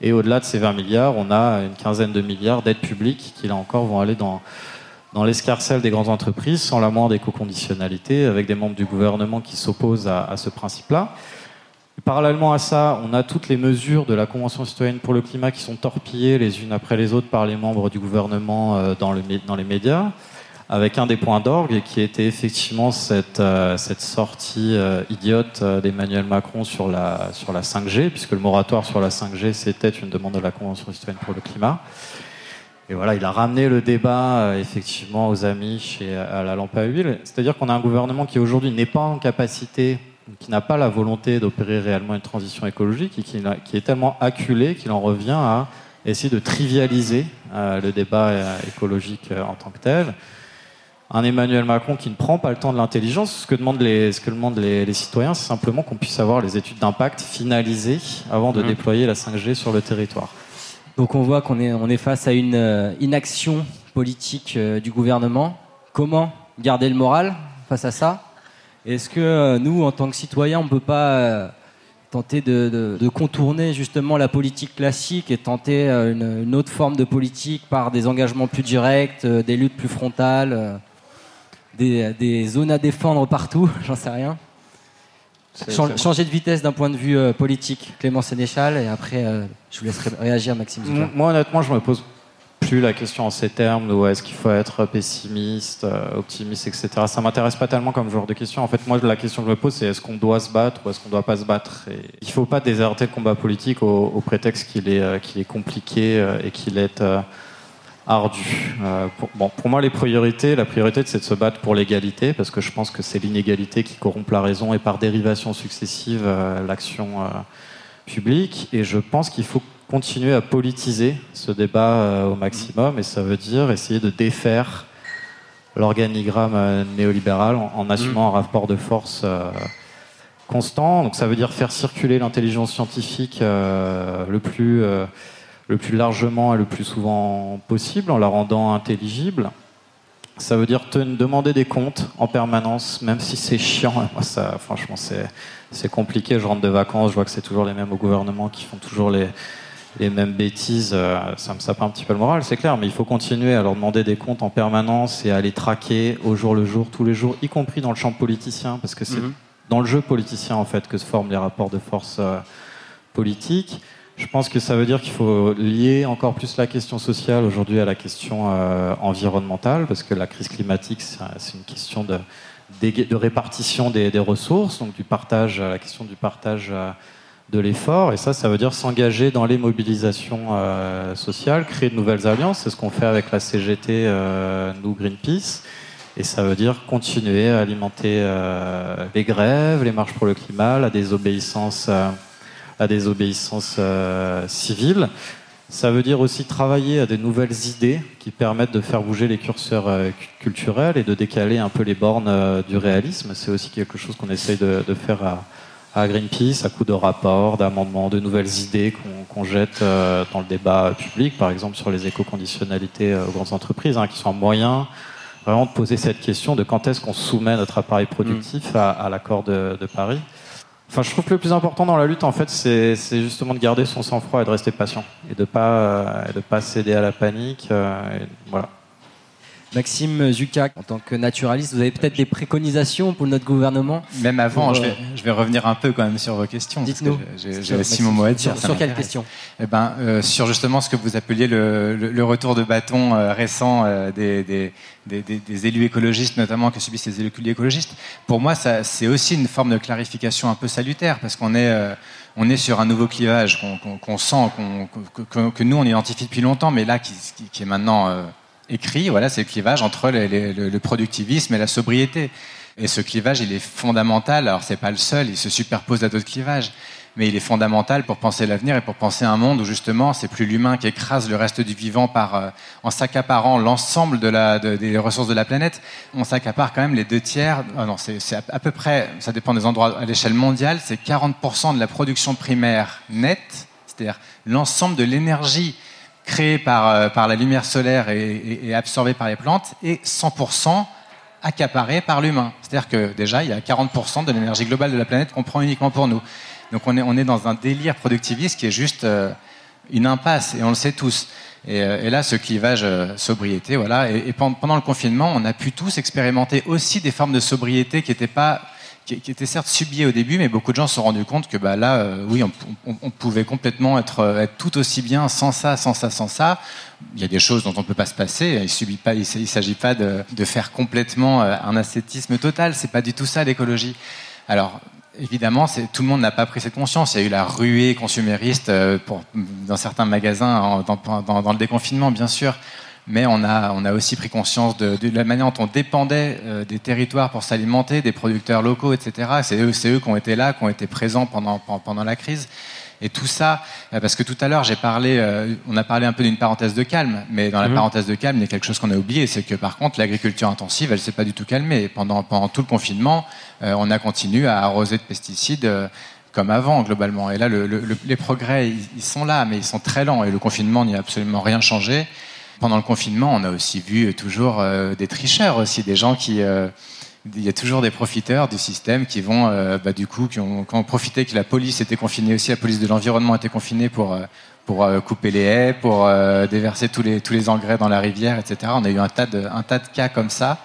Et au-delà de ces 20 milliards, on a une quinzaine de milliards d'aides publiques qui, là encore, vont aller dans, l'escarcelle des grandes entreprises sans la moindre éco-conditionnalité, avec des membres du gouvernement qui s'opposent à, ce principe-là. Parallèlement à ça, on a toutes les mesures de la Convention citoyenne pour le climat qui sont torpillées les unes après les autres par les membres du gouvernement euh, dans les médias avec un des points d'orgue qui était effectivement cette, euh, cette sortie euh, idiote euh, d'Emmanuel Macron sur la, sur la 5G, puisque le moratoire sur la 5G, c'était une demande de la Convention citoyenne pour le climat. Et voilà, il a ramené le débat effectivement aux amis et à la lampe à huile. C'est-à-dire qu'on a un gouvernement qui aujourd'hui n'est pas en capacité, qui n'a pas la volonté d'opérer réellement une transition écologique et qui, qui est tellement acculé qu'il en revient à essayer de trivialiser le débat écologique en tant que tel un Emmanuel Macron qui ne prend pas le temps de l'intelligence. Ce que demandent les, ce que demandent les, citoyens, c'est simplement qu'on puisse avoir les études d'impact finalisées avant de mmh. déployer la 5G sur le territoire. Donc on voit qu'on est, on est face à une euh, inaction politique euh, du gouvernement. Comment garder le moral face à ça? Est-ce que euh, nous, en tant que citoyens, on ne peut pas tenter de, contourner justement la politique classique et tenter une, une, autre forme de politique par des engagements plus directs, des luttes plus frontales des, zones à défendre partout, j'en sais rien. changer de vitesse d'un point de vue euh, politique, Clément Sénéchal, et après, euh, je vous laisserai réagir, Maxime Moi, honnêtement, je me pose plus la question en ces termes, ou est-ce qu'il faut être pessimiste, euh, optimiste, etc. Ça m'intéresse pas tellement comme genre de question. En fait, moi, la question que je me pose, c'est est-ce qu'on doit se battre ou est-ce qu'on doit pas se battre? Et Il faut pas déserter le combat politique au, prétexte qu'il est, qu'il est compliqué et qu'il est ardu. Euh, pour, bon, pour moi, les priorités, la priorité, c'est de se battre pour l'égalité, parce que je pense que c'est l'inégalité qui corrompt la raison et par dérivation successive euh, l'action euh, publique. Et je pense qu'il faut continuer à politiser ce débat au maximum, et ça veut dire essayer de défaire l'organigramme néolibéral en, assumant un rapport de force constant. Donc ça veut dire faire circuler l'intelligence scientifique le plus le plus largement et le plus souvent possible en la rendant intelligible. Ça veut dire te demander des comptes en permanence, même si c'est chiant. Moi, ça, franchement, c'est compliqué. Je rentre de vacances, je vois que c'est toujours les mêmes au gouvernement qui font toujours les, les mêmes bêtises. Euh, ça me sape un petit peu le moral, c'est clair. Mais il faut continuer à leur demander des comptes en permanence et à les traquer au jour le jour, tous les jours, y compris dans le champ politicien, parce que c'est mhm. dans le jeu politicien en fait que se forment les rapports de force euh, politiques. Je pense que ça veut dire qu'il faut lier encore plus la question sociale aujourd'hui à la question euh, environnementale, parce que la crise climatique, c'est une question de, répartition des, ressources, donc du partage, la question du partage euh, de l'effort. Et ça, ça veut dire s'engager dans les mobilisations euh, sociales, créer de nouvelles alliances. C'est ce qu'on fait avec la CGT, nous, Greenpeace. Et ça veut dire continuer à alimenter les grèves, les marches pour le climat, la désobéissance à des obéissances euh, civiles. Ça veut dire aussi travailler à des nouvelles idées qui permettent de faire bouger les curseurs euh, culturels et de décaler un peu les bornes euh, du réalisme. C'est aussi quelque chose qu'on essaye de, faire à, Greenpeace, à coup de rapports, d'amendements, de nouvelles idées qu'on jette dans le débat public, par exemple sur les éco-conditionnalités aux grandes entreprises, hein, qui sont un moyen vraiment de poser cette question de quand est-ce qu'on soumet notre appareil productif mmh. à, l'accord de Paris. Enfin, je trouve que le plus important dans la lutte, en fait, c'est justement de garder son sang-froid et de rester patient et de pas euh, pas céder à la panique. Euh, voilà. Maxime Zucca, en tant que naturaliste, vous avez peut-être des préconisations pour notre gouvernement Même avant, je, vais, euh, je, vais, revenir un peu quand même sur vos questions. Dites-nous. J'ai aussi mon mot à dire. Sur, quelle question eh ben, euh, Sur justement ce que vous appeliez le, le, retour de bâton euh, récent des, des, des, des, élus écologistes, notamment que subissent les élus écologistes. Pour moi, c'est aussi une forme de clarification un peu salutaire, parce qu'on est on est sur un nouveau clivage qu'on sent, que nous on identifie depuis longtemps, mais là qui, qui est maintenant écrit, voilà, c'est le clivage entre le, productivisme et la sobriété. Et ce clivage, il est fondamental. Alors, c'est pas le seul, il se superpose à d'autres clivages, mais il est fondamental pour penser l'avenir et pour penser un monde où justement, c'est plus l'humain qui écrase le reste du vivant par, euh, en s'accaparant l'ensemble de la, des ressources de la planète. On s'accapare quand même les deux tiers. Ah non, c'est à, peu près, ça dépend des endroits à l'échelle mondiale, c'est 40% de la production primaire nette, c'est-à-dire l'ensemble de l'énergie créé par, euh, par la lumière solaire et, et, absorbé par les plantes, et 100% accaparé par l'humain. C'est-à-dire que déjà, il y a 40% de l'énergie globale de la planète qu'on prend uniquement pour nous. Donc on est, on est dans un délire productiviste qui est juste euh, une impasse, et on le sait tous. Et, euh, là, ce clivage sobriété, voilà. Et, et, pendant le confinement, on a pu tous expérimenter aussi des formes de sobriété qui n'étaient pas qui, était certes subi au début, mais beaucoup de gens se sont rendus compte que bah, là, euh, oui, on, pouvait complètement être, euh, être, tout aussi bien sans ça, sans ça, sans ça. Il y a des choses dont on ne peut pas se passer. Il ne s'agit pas de, faire complètement euh, un ascétisme total. C'est pas du tout ça l'écologie. Alors, évidemment, tout le monde n'a pas pris cette conscience. Il y a eu la ruée consumériste dans certains magasins dans le déconfinement, bien sûr mais on a, on a aussi pris conscience de, la manière dont on dépendait euh, des territoires pour s'alimenter, des producteurs locaux, etc. C'est eux, eux qui ont été là, qui ont été présents pendant, pendant la crise. Et tout ça, euh, parce que tout à l'heure, j'ai parlé, euh, on a parlé un peu d'une parenthèse de calme, mais dans la mhm. parenthèse de calme, il y a quelque chose qu'on a oublié, c'est que par contre, l'agriculture intensive, elle s'est pas du tout calmée. Pendant, pendant tout le confinement, on a continué à arroser de pesticides comme avant, globalement. Et là, les progrès, ils, ils, sont là, mais ils sont très lents. Et le confinement n'y a absolument rien changé. Pendant le confinement, on a aussi vu toujours euh, des tricheurs aussi, des gens qui euh, il y a toujours des profiteurs du système qui vont, euh, bah, du coup, qui ont, profité que la police était confinée aussi, la police de l'environnement était confinée pour, pour couper les haies, pour déverser tous les, tous les engrais dans la rivière, etc. On a eu un tas de, un tas de cas comme ça.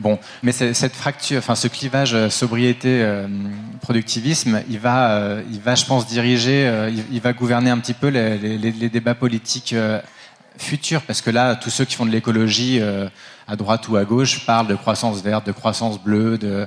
Bon, mais cette fracture, enfin ce clivage sobriété-productivisme, il va, il va, je pense, diriger, il, va gouverner un petit peu les, débats politiques futur, parce que là, tous ceux qui font de l'écologie euh, à droite ou à gauche parlent de croissance verte, de croissance bleue, de...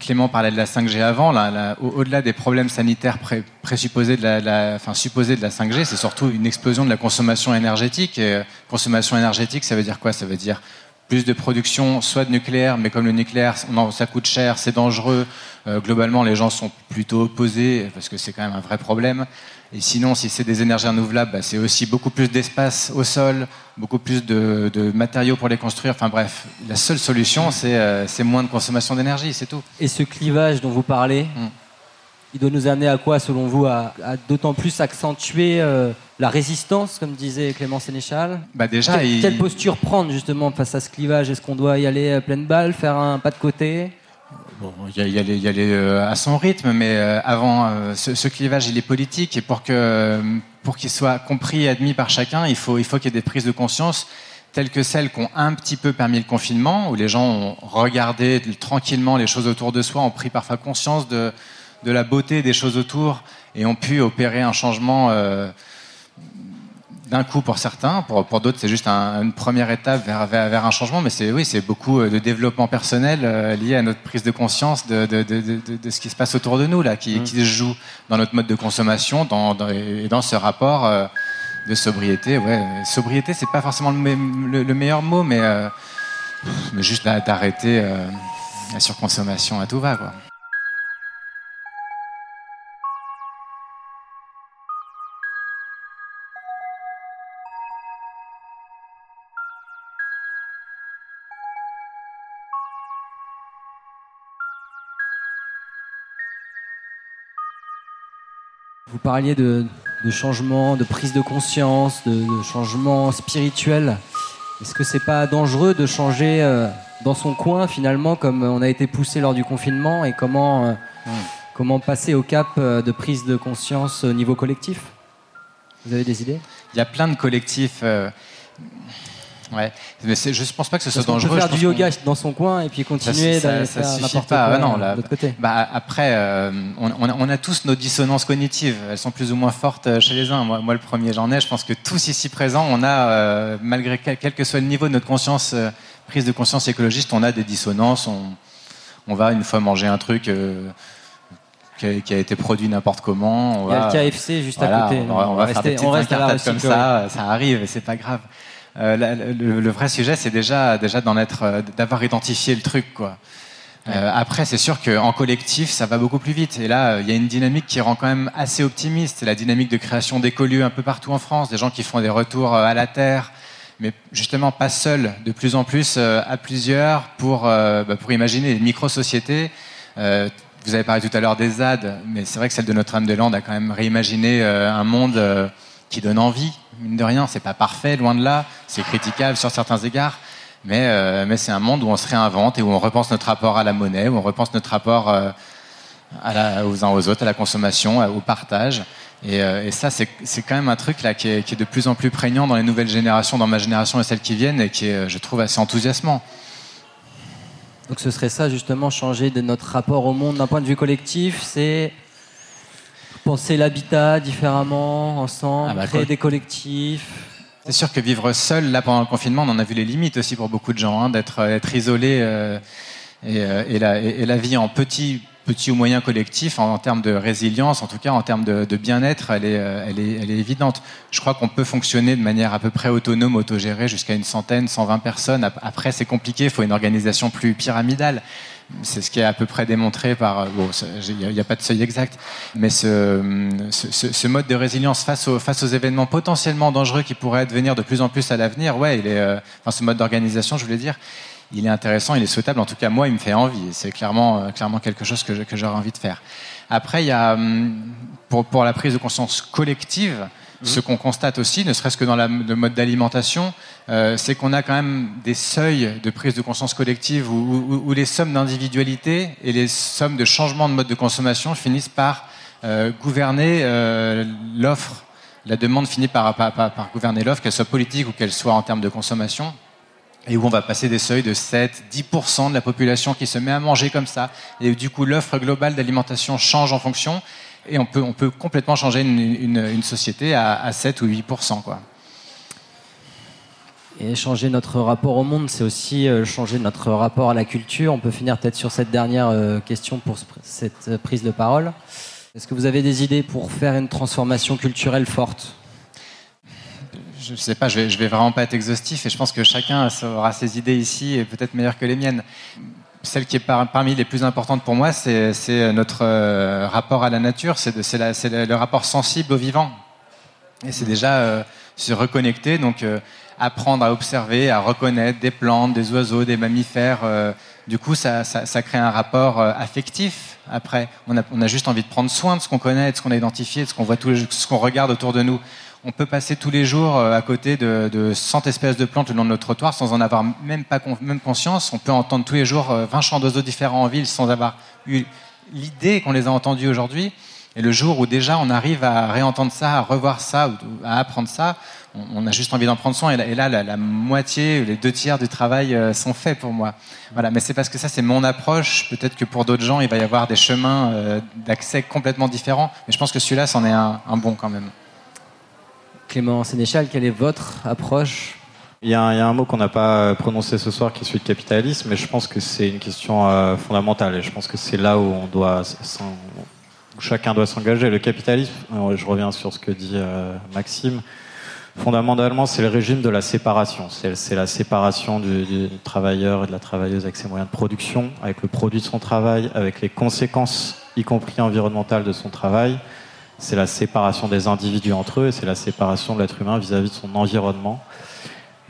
Clément parlait de la 5G avant. Là, au-delà des problèmes sanitaires présupposés de la, enfin, supposés de la 5G, c'est surtout une explosion de la consommation énergétique. Euh, consommation énergétique, ça veut dire quoi? Ça veut dire plus de production, soit de nucléaire, mais comme le nucléaire, ça coûte cher, c'est dangereux. Euh, globalement, les gens sont plutôt opposés parce que c'est quand même un vrai problème. Et sinon, si c'est des énergies renouvelables, bah, c'est aussi beaucoup plus d'espace au sol, beaucoup plus de, matériaux pour les construire. Enfin bref, la seule solution, c'est moins de consommation d'énergie, c'est tout. Et ce clivage dont vous parlez, hum il doit nous amener à quoi, selon vous, à, d'autant plus accentuer euh, la résistance, comme disait Clément Sénéchal? Bah déjà, quelle, posture prendre justement face à ce clivage? Est-ce qu'on doit y aller à pleine balle, faire un pas de côté? Il y, y aller euh, à son rythme, mais euh, avant, ce, clivage, il est politique, et pour que pour qu'il soit compris et admis par chacun, il faut il faut qu'il y ait des prises de conscience telles que celles qui ont un petit peu permis le confinement, où les gens ont regardé tranquillement les choses autour de soi, ont pris parfois conscience de de la beauté des choses autour et ont pu opérer un changement euh, d'un coup pour certains. Pour, pour d'autres, c'est juste une première étape vers, vers, un changement. Mais c'est oui, c'est beaucoup euh, de développement personnel euh, lié à notre prise de conscience de, de, de, de, ce qui se passe autour de nous, là, qui, mmh. qui se joue dans notre mode de consommation dans, et dans ce rapport de sobriété. Ouais, sobriété, c'est pas forcément le, le, meilleur mot, mais, mais juste d'arrêter la surconsommation à tout va. Quoi. Parliez de, changement, de prise de conscience, de, changement spirituel. Est-ce que c'est pas dangereux de changer euh, dans son coin finalement, comme on a été poussé lors du confinement, et comment, euh, comment passer au cap euh, de prise de conscience au niveau collectif? Vous avez des idées? Il y a plein de collectifs. Ouais, mais je ne pense pas que ce soit dangereux. On peut faire du yoga dans son coin et puis continuer d'aller faire n'importe quoi ah non, là, côté. Bah, après, euh, on, on, a tous nos dissonances cognitives. Elles sont plus ou moins fortes euh, chez les uns. Moi, moi le premier, j'en ai. Je pense que tous ici présents, on a, euh, malgré quel, que soit le niveau de notre conscience, prise de conscience écologiste, on a des dissonances. On, on va une fois manger un truc. Qui a, été produit n'importe comment. On Il y a le KFC juste à côté. On va, on va faire des petites comme ça, ça arrive et c'est pas grave. Euh, le, vrai sujet, c'est déjà, déjà d'en être, euh, d'avoir identifié le truc, quoi. Euh, après, c'est sûr qu'en collectif, ça va beaucoup plus vite. Et là, il y a une dynamique qui rend quand même assez optimiste. C'est la dynamique de création d'écolieux un peu partout en France, des gens qui font des retours à la terre, mais justement pas seuls, de plus en plus à plusieurs pour, bah, pour imaginer des micro-sociétés. vous avez parlé tout à l'heure des ZAD, mais c'est vrai que celle de Notre-Dame-des-Landes a quand même réimaginé un monde qui donne envie mine de rien, c'est pas parfait, loin de là, c'est critiquable sur certains égards, mais, euh, mais c'est un monde où on se réinvente et où on repense notre rapport à la monnaie, où on repense notre rapport euh, aux uns aux autres, à la consommation, au partage. Et, euh, ça, c'est quand même un truc là qui est, qui est, de plus en plus prégnant dans les nouvelles générations, dans ma génération et celles qui viennent, et qui est, je trouve, assez enthousiasmant. Donc ce serait ça justement, changer de notre rapport au monde d'un point de vue collectif, c'est penser l'habitat différemment, ensemble, ah bah, créer des collectifs. C'est sûr que vivre seul, là, pendant le confinement, on en a vu les limites aussi pour beaucoup de gens, hein, d'être euh, être isolé euh, euh, et, la, et, la, vie en petit, petit ou moyen collectif, en, termes de résilience, en tout cas en termes de, bien-être, elle est, elle, est, elle est évidente. Je crois qu'on peut fonctionner de manière à peu près autonome, autogérée, jusqu'à une centaine, 120 personnes. Après, c'est compliqué, il faut une organisation plus pyramidale. C'est ce qui est à peu près démontré par. Bon, il n'y a, pas de seuil exact, mais ce, ce, mode de résilience face aux, événements potentiellement dangereux qui pourraient advenir de plus en plus à l'avenir, ouais, euh, ce mode d'organisation, je voulais dire, il est intéressant, il est souhaitable. En tout cas, moi, il me fait envie. C'est clairement, euh, quelque chose que, j'aurais envie de faire. Après, il y a, hum, pour la prise de conscience collective, ce qu'on constate aussi, ne serait-ce que dans la, le mode d'alimentation, euh, c'est qu'on a quand même des seuils de prise de conscience collective où, les sommes d'individualité et les sommes de changement de mode de consommation finissent par euh, gouverner euh, l'offre. La demande finit par, par, par gouverner l'offre, qu'elle soit politique ou qu'elle soit en termes de consommation et où on va passer des seuils de 7, 10% de la population qui se met à manger comme ça. Et du coup, l'offre globale d'alimentation change en fonction. Et on peut, on peut complètement changer une, société à, 7 ou 8%. Quoi. Et changer notre rapport au monde, c'est aussi euh, changer notre rapport à la culture. On peut finir peut-être sur cette dernière euh, question pour cette prise de parole. Est-ce que vous avez des idées pour faire une transformation culturelle forte? Je sais pas, je vais, je vais vraiment pas être exhaustif et je pense que chacun aura ses idées ici et peut-être meilleures que les miennes. Celle qui est parmi les plus importantes pour moi, c'est notre euh, rapport à la nature, c'est le rapport sensible au vivant. Et c'est déjà euh, se reconnecter, donc euh, apprendre à observer, à reconnaître des plantes, des oiseaux, des mammifères. du coup, ça, crée un rapport affectif. Après, on a, juste envie de prendre soin de ce qu'on connaît, de ce qu'on a identifié, de ce qu'on voit, tout, ce qu'on regarde autour de nous on peut passer tous les jours euh, à côté de, de 100 espèces de plantes le long de notre trottoir sans en avoir même pas même conscience. On peut entendre tous les jours 20 euh, chants d'oiseaux différents en ville sans avoir eu l'idée qu'on les a entendus aujourd'hui. Et le jour où déjà on arrive à réentendre ça, à revoir ça, à apprendre ça, on, a juste envie d'en prendre soin. Et là, la, moitié, les deux tiers du travail euh, sont faits pour moi. Voilà, mais c'est parce que ça, c'est mon approche. Peut-être que pour d'autres gens, il va y avoir des chemins d'accès complètement différents. Mais je pense que celui-là, c'en est un bon quand même. Clément Sénéchal, quelle est votre approche? Il y, a un, mot qu'on n'a pas prononcé ce soir qui est celui de capitalisme, mais je pense que c'est une question euh, fondamentale et je pense que c'est là où chacun doit s'engager. Le capitalisme, euh, je reviens sur ce que dit euh, Maxime, fondamentalement c'est le régime de la séparation. C'est la séparation du, travailleur et de la travailleuse avec ses moyens de production, avec le produit de son travail, avec les conséquences, y compris environnementales, de son travail c'est la séparation des individus entre eux, c'est la séparation de l'être humain vis-à-vis de son environnement.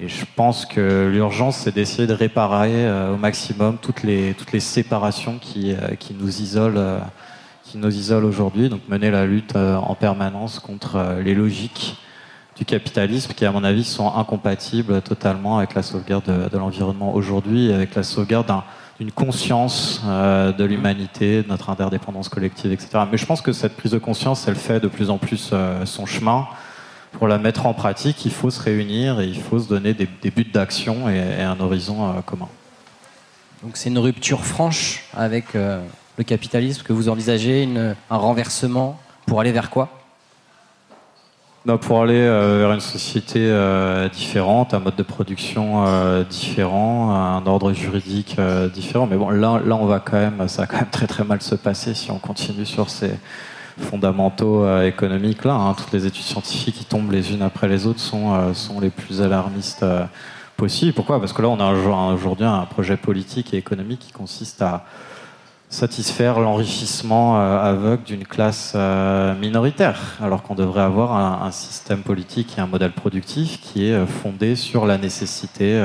Et je pense que l'urgence, c'est d'essayer de réparer euh, au maximum toutes les, toutes les séparations qui, euh, qui nous isolent, euh, qui nous isolent aujourd'hui. Donc mener la lutte en permanence contre les logiques du capitalisme qui, à mon avis, sont incompatibles totalement avec la sauvegarde de, de l'environnement aujourd'hui, avec la sauvegarde d'un une conscience euh, de l'humanité, de notre interdépendance collective, etc. Mais je pense que cette prise de conscience, elle fait de plus en plus euh, son chemin. Pour la mettre en pratique, il faut se réunir et il faut se donner des, buts d'action et, un horizon euh, commun. Donc c'est une rupture franche avec le capitalisme que vous envisagez, un renversement pour aller vers quoi? Pour aller euh, vers une société euh, différente, un mode de production euh, différent, un ordre juridique différent. Mais bon, là, là, on va quand même, ça va quand même très très mal se passer si on continue sur ces fondamentaux économiques là. Hein. Toutes les études scientifiques qui tombent les unes après les autres sont, sont les plus alarmistes possibles. Pourquoi? Parce que là, on a aujourd'hui un projet politique et économique qui consiste à satisfaire l'enrichissement euh, aveugle d'une classe euh, minoritaire, alors qu'on devrait avoir un, système politique et un modèle productif qui est euh, fondé sur la nécessité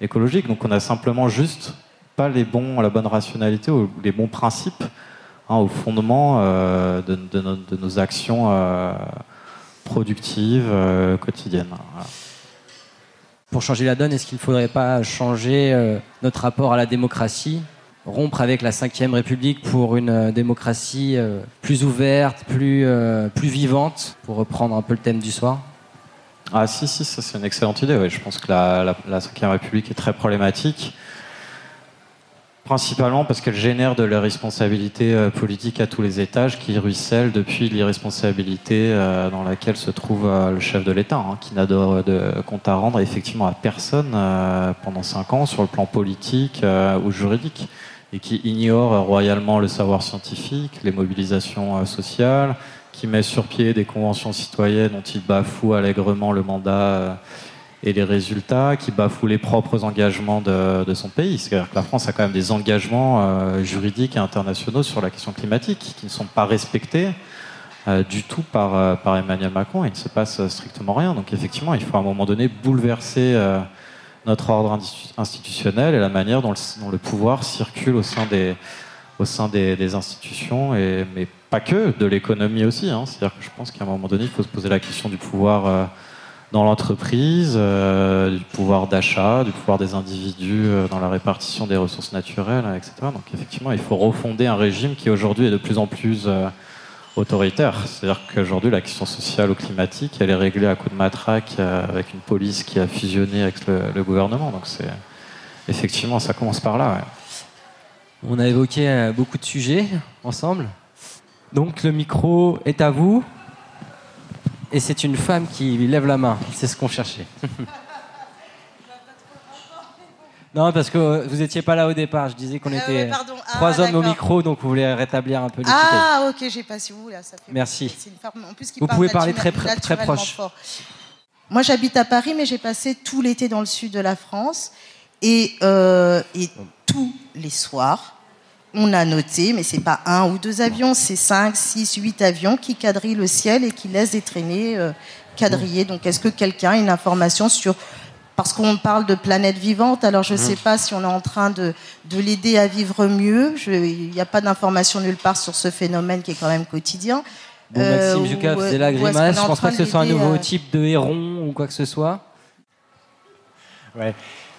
écologique. Donc on a simplement juste pas les bons, la bonne rationalité ou les bons principes hein, au fondement de, nos, actions productives quotidiennes. Pour changer la donne, est-ce qu'il ne faudrait pas changer notre rapport à la démocratie? Rompre avec la Ve République pour une euh, démocratie euh, plus ouverte, plus, euh, plus vivante, pour reprendre un peu le thème du soir Ah si, si, ça c'est une excellente idée. Oui. Je pense que la, la, Ve République est très problématique, principalement parce qu'elle génère de l'irresponsabilité politique à tous les étages qui ruisselle depuis l'irresponsabilité dans laquelle se trouve le chef de l'État, hein, qui n'a de, de, compte à rendre effectivement à personne pendant cinq ans sur le plan politique ou juridique et qui ignore royalement le savoir scientifique, les mobilisations euh, sociales, qui met sur pied des conventions citoyennes dont il bafoue allègrement le mandat euh, et les résultats, qui bafoue les propres engagements de, son pays. C'est-à-dire que la France a quand même des engagements euh, juridiques et internationaux sur la question climatique qui ne sont pas respectés du tout par, par Emmanuel Macron. Il ne se passe strictement rien. Donc effectivement, il faut à un moment donné bouleverser notre ordre institutionnel et la manière dont le, pouvoir circule au sein des, au sein des, institutions, et, mais pas que, de l'économie aussi. Hein. C'est-à-dire que je pense qu'à un moment donné, il faut se poser la question du pouvoir euh, dans l'entreprise, euh, du pouvoir d'achat, du pouvoir des individus euh, dans la répartition des ressources naturelles, etc. Donc effectivement, il faut refonder un régime qui aujourd'hui est de plus en plus autoritaire. C'est-à-dire qu'aujourd'hui, la question sociale ou climatique, elle est réglée à coup de matraque euh, avec une police qui a fusionné avec le, gouvernement. Donc c'est effectivement, ça commence par là. On a évoqué euh, beaucoup de sujets ensemble. Donc le micro est à vous. Et c'est une femme qui lève la main. C'est ce qu'on cherchait. Non, parce que vous n'étiez pas là au départ. Je disais qu'on ah était trois ah, hommes au micro, donc vous voulez rétablir un peu l'équité. Ah, ok, j'ai pas su vous là. Ça fait Merci. vous pouvez parler très, très proche. Moi, j'habite à Paris, mais j'ai passé tout l'été dans le sud de la France. Et, euh, et tous les soirs, on a noté, mais c'est pas un ou deux avions, c'est cinq, six, huit avions qui quadrillent le ciel et qui laissent des traînées euh, quadrillées. Donc, est-ce que quelqu'un a une information sur parce qu'on parle de planète vivante, alors je ne sais pas si on est en train de, de l'aider à vivre mieux. Il n'y a pas d'information nulle part sur ce phénomène qui est quand même quotidien. Bon, Euh, Maxime Zucca ou- faisait la grimace. Je pense train pas que ce soit un nouveau type de héron ou quoi que ce soit. Ouais.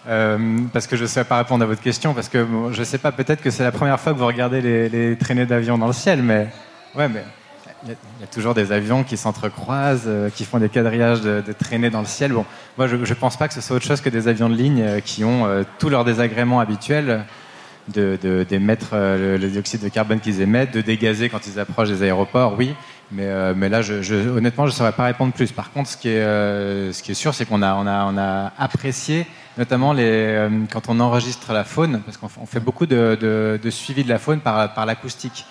Euh, parce que je ne sais pas répondre à votre question, parce que bon, je ne sais pas, peut-être que c'est la première fois que vous regardez les, les traînées d'avions dans le ciel, mais ouais, mais il y, a- toujours des avions qui s'entrecroisent, euh, qui font des quadrillages de, de traînées dans le ciel. Bon, moi, je ne pense pas que ce soit autre chose que des avions de ligne euh, qui ont euh, tous leurs désagréments habituels d'émettre euh, le, le dioxyde de carbone qu'ils émettent, de dégazer quand ils approchent des aéroports, oui. Mais, là, honnêtement, je ne saurais pas répondre plus. Par contre, ce qui est, sûr, c'est qu'on a, apprécié, notamment quand on enregistre la faune, parce qu'on fait beaucoup de, suivi de la faune par l'acoustique.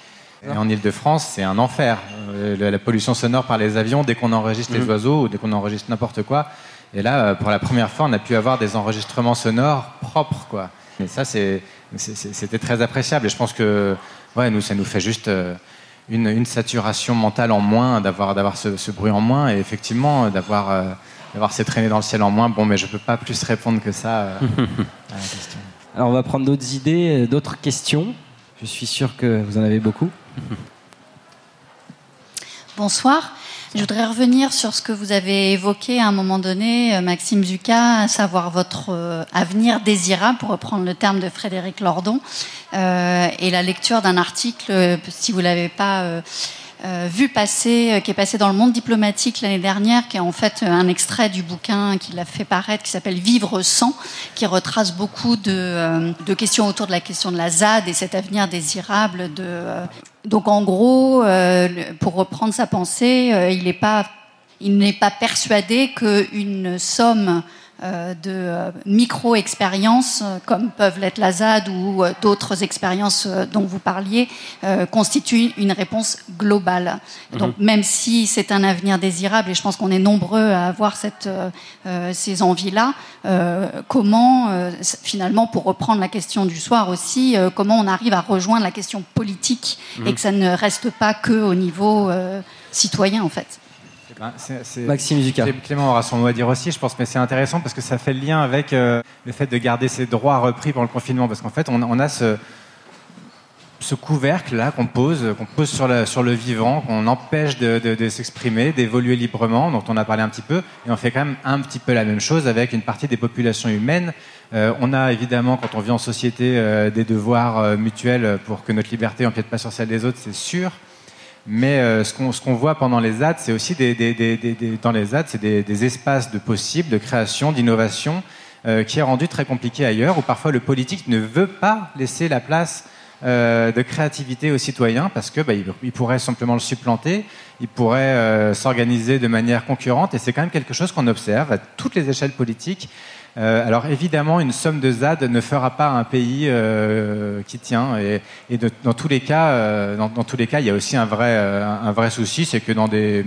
Et en Ile-de-France, c'est un enfer. Euh, la, pollution sonore par les avions, dès qu'on enregistre les oiseaux ou dès qu'on enregistre n'importe quoi. Et là, euh, pour la première fois, on a pu avoir des enregistrements sonores propres. Quoi. Et ça, c'était très appréciable. Et je pense que ouais, nous, ça nous fait juste euh, une, une saturation mentale en moins, d'avoir d'avoir ce, ce bruit en moins. Et effectivement, d'avoir euh, d'avoir ces traînées dans le ciel en moins. Bon, mais je ne peux pas plus répondre que ça euh, à la question. Alors on va prendre d'autres idées, d'autres questions. Je suis sûr que vous en avez beaucoup. Bonsoir. Je voudrais revenir sur ce que vous avez évoqué à un moment donné, euh, Maxime Zucca, à savoir votre euh, avenir désirable, pour reprendre le terme de Frédéric Lordon, euh, et la lecture d'un article, si vous l'avez pas euh, vu passer, euh, qui est passé dans le monde diplomatique l'année dernière, qui est en fait euh, un extrait du bouquin qu'il a fait paraître, qui s'appelle Vivre sans, qui retrace beaucoup de, questions autour de la question de la ZAD et cet avenir désirable de, donc en gros, pour reprendre sa pensée, il n'est pas, persuadé qu'une somme de euh, micro-expériences, euh, comme peuvent l'être la ZAD ou euh, d'autres expériences euh, dont vous parliez, euh, constitue une réponse globale. Donc même si c'est un avenir désirable, et je pense qu'on est nombreux à avoir cette, euh, euh, ces envies-là, euh, comment, euh, finalement, pour reprendre la question du soir aussi, euh, comment on arrive à rejoindre la question politique et que ça ne reste pas que au niveau euh, citoyen, en fait? Maxime Zucca. Clé- Clément aura son mot à dire aussi, je pense, mais c'est intéressant parce que ça fait le lien avec euh, le fait de garder ses droits repris pendant le confinement. Parce qu'en fait, on, on a ce, ce couvercle-là qu'on pose, qu'on pose sur, la- sur le vivant, qu'on empêche de, de- de s'exprimer, d'évoluer librement, dont on a parlé un petit peu. Et on fait quand même un petit peu la même chose avec une partie des populations humaines. Euh, on a évidemment, quand on vit en société, euh, des devoirs mutuels pour que notre liberté n'empiète pas sur celle des autres, c'est sûr. Mais euh, ce qu'on voit pendant les ZAD, c'est aussi des, des- des- des- dans les ZAD, c'est des, espaces de possible, de création, d'innovation, euh, qui est rendu très compliqué ailleurs, où parfois le politique ne veut pas laisser la place euh, de créativité aux citoyens parce que bah, il, il pourrait simplement le supplanter, il pourrait euh, s'organiser de manière concurrente, et c'est quand même quelque chose qu'on observe à toutes les échelles politiques. Euh, alors évidemment, une somme de ZAD ne fera pas un pays euh, qui tient. Et, et de- dans tous les cas, euh, dans, tous les cas, il y a aussi un vrai, souci, c'est que dans des,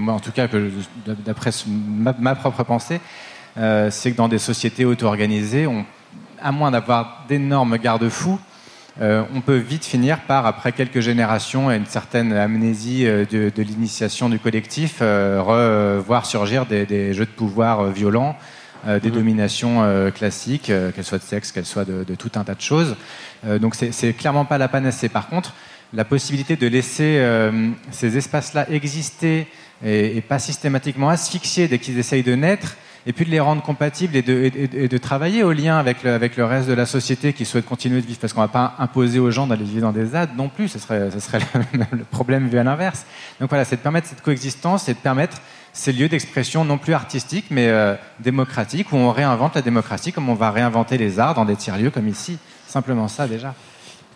d'après ma, propre pensée, c'est que dans des sociétés auto-organisées, à moins d'avoir d'énormes garde-fous, on peut vite finir par, après quelques générations et une certaine amnésie de, l'initiation du collectif, revoir surgir des, jeux de pouvoir violents, euh, des dominations euh, classiques, euh, qu'elles soient de sexe, qu'elles soient de, de tout un tas de choses. Donc c'est clairement pas la panacée. Par contre, la possibilité de laisser ces espaces-là exister et, et pas systématiquement asphyxier dès qu'ils essayent de naître, et puis de les rendre compatibles et de, et- et de travailler au lien avec le, avec le reste de la société qui souhaite continuer de vivre, parce qu'on ne va pas imposer aux gens d'aller vivre dans des ZAD non plus, ce serait, ce serait le, le problème vu à l'inverse. Donc voilà, c'est de permettre cette coexistence et de permettre ces lieux d'expression non plus artistiques, mais euh, démocratiques, où on réinvente la démocratie comme on va réinventer les arts dans des tiers-lieux comme ici. Simplement ça déjà.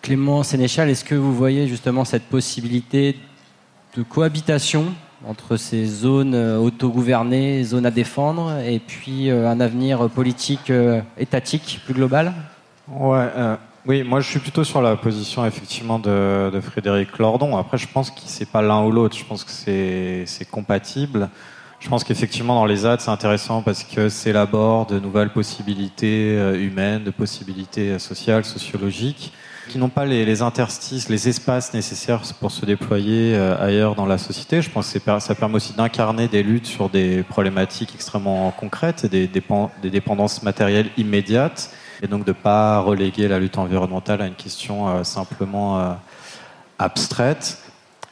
Clément Sénéchal, est-ce que vous voyez justement cette possibilité de cohabitation entre ces zones euh, autogouvernées, zones à défendre, et puis euh, un avenir politique étatique plus global? Ouais, euh, oui, moi je suis plutôt sur la position effectivement de, Frédéric Lordon. Après, je pense que c'est pas l'un ou l'autre. Je pense que c'est compatible. Je pense qu'effectivement, dans les ZAD, c'est intéressant parce que c'est l'abord de nouvelles possibilités euh, humaines, de possibilités euh, sociales, sociologiques, qui n'ont pas les, interstices, les espaces nécessaires pour se déployer euh, ailleurs dans la société. Je pense que ça permet aussi d'incarner des luttes sur des problématiques extrêmement concrètes et des, des dépendances matérielles immédiates, et donc de ne pas reléguer la lutte environnementale à une question simplement abstraite.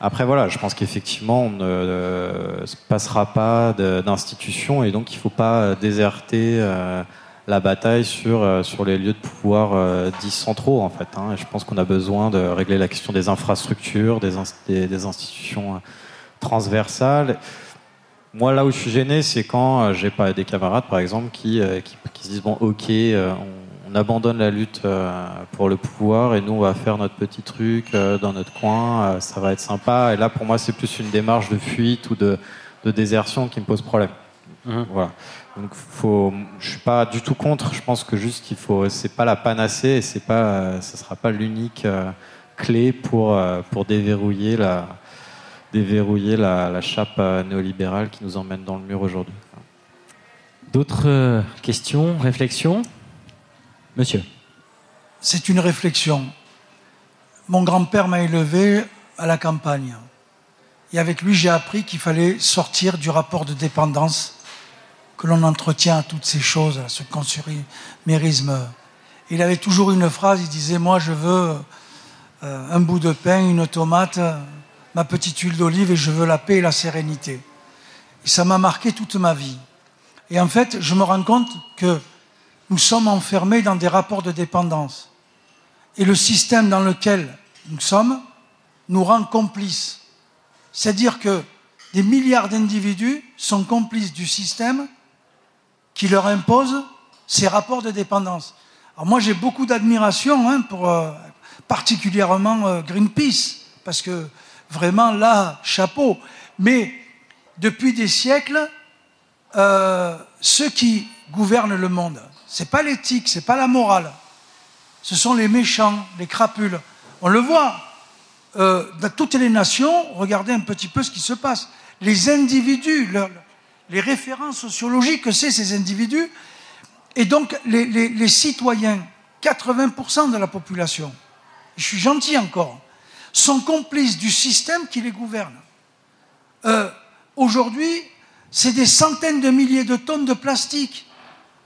Après, voilà, je pense qu'effectivement, on ne euh, passera pas d'institution et donc il ne faut pas déserter euh, la bataille sur, euh, sur les lieux de pouvoir dits centraux, en fait. Hein. Je pense qu'on a besoin de régler la question des infrastructures, des, des, institutions transversales. Moi, là où je suis gêné, c'est quand j'ai pas des camarades, par exemple, qui, qui, qui se disent bon, ok, on, on abandonne la lutte euh, pour le pouvoir et nous on va faire notre petit truc euh, dans notre coin, euh, ça va être sympa. Et là pour moi c'est plus une démarche de fuite ou de, désertion qui me pose problème. Mmh. Voilà. Donc faut, je suis pas du tout contre. Je pense que juste qu'il faut, c'est pas la panacée et c'est pas, ça sera pas l'unique clé pour pour déverrouiller la déverrouiller la, la chape néolibérale qui nous emmène dans le mur aujourd'hui. D'autres questions, réflexions? Monsieur. C'est une réflexion. Mon grand-père m'a élevé à la campagne. Et avec lui, j'ai appris qu'il fallait sortir du rapport de dépendance que l'on entretient à toutes ces choses, à ce consumérisme. Il avait toujours une phrase, il disait, moi je veux euh, un bout de pain, une tomate, ma petite huile d'olive et je veux la paix et la sérénité. Et ça m'a marqué toute ma vie. Et en fait, je me rends compte que nous sommes enfermés dans des rapports de dépendance. Et le système dans lequel nous sommes nous rend complices. C'est-à-dire que des milliards d'individus sont complices du système qui leur impose ces rapports de dépendance. Alors moi j'ai beaucoup d'admiration hein, pour euh, particulièrement euh, Greenpeace, parce que vraiment là, chapeau. Mais depuis des siècles, euh, ceux qui gouvernent le monde, n'est pas l'éthique, c'est pas la morale. Ce sont les méchants, les crapules. On le voit. Euh, dans toutes les nations, regardez un petit peu ce qui se passe. Les individus, les références sociologiques que c'est ces individus, et donc les, citoyens, 80% de la population, je suis gentil encore, sont complices du système qui les gouverne. Euh, aujourd'hui, c'est des centaines de milliers de tonnes de plastique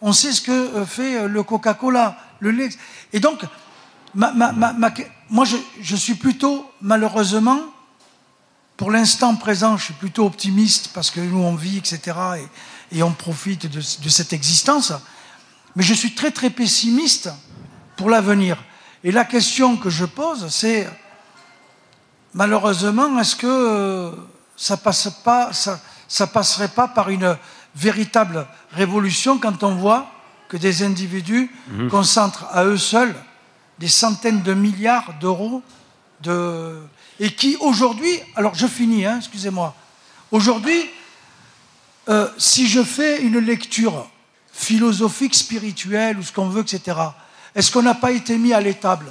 on sait ce que euh, fait euh, le Coca-Cola, le lait. Et donc, moi, je, suis plutôt, malheureusement, pour l'instant présent, je suis plutôt optimiste parce que nous, on vit, etc. Et, on profite de, cette existence. Mais je suis très, très pessimiste pour l'avenir. Et la question que je pose, c'est malheureusement, est-ce que euh, ça, passe pas, ça, ça passerait pas par une véritable révolution quand on voit que des individus mhm. concentrent à eux seuls des centaines de milliards d'euros de... et qui aujourd'hui, alors je finis, hein, excusez-moi, aujourd'hui, euh, si je fais une lecture philosophique, spirituelle ou ce qu'on veut, etc., est-ce qu'on n'a pas été mis à l'étable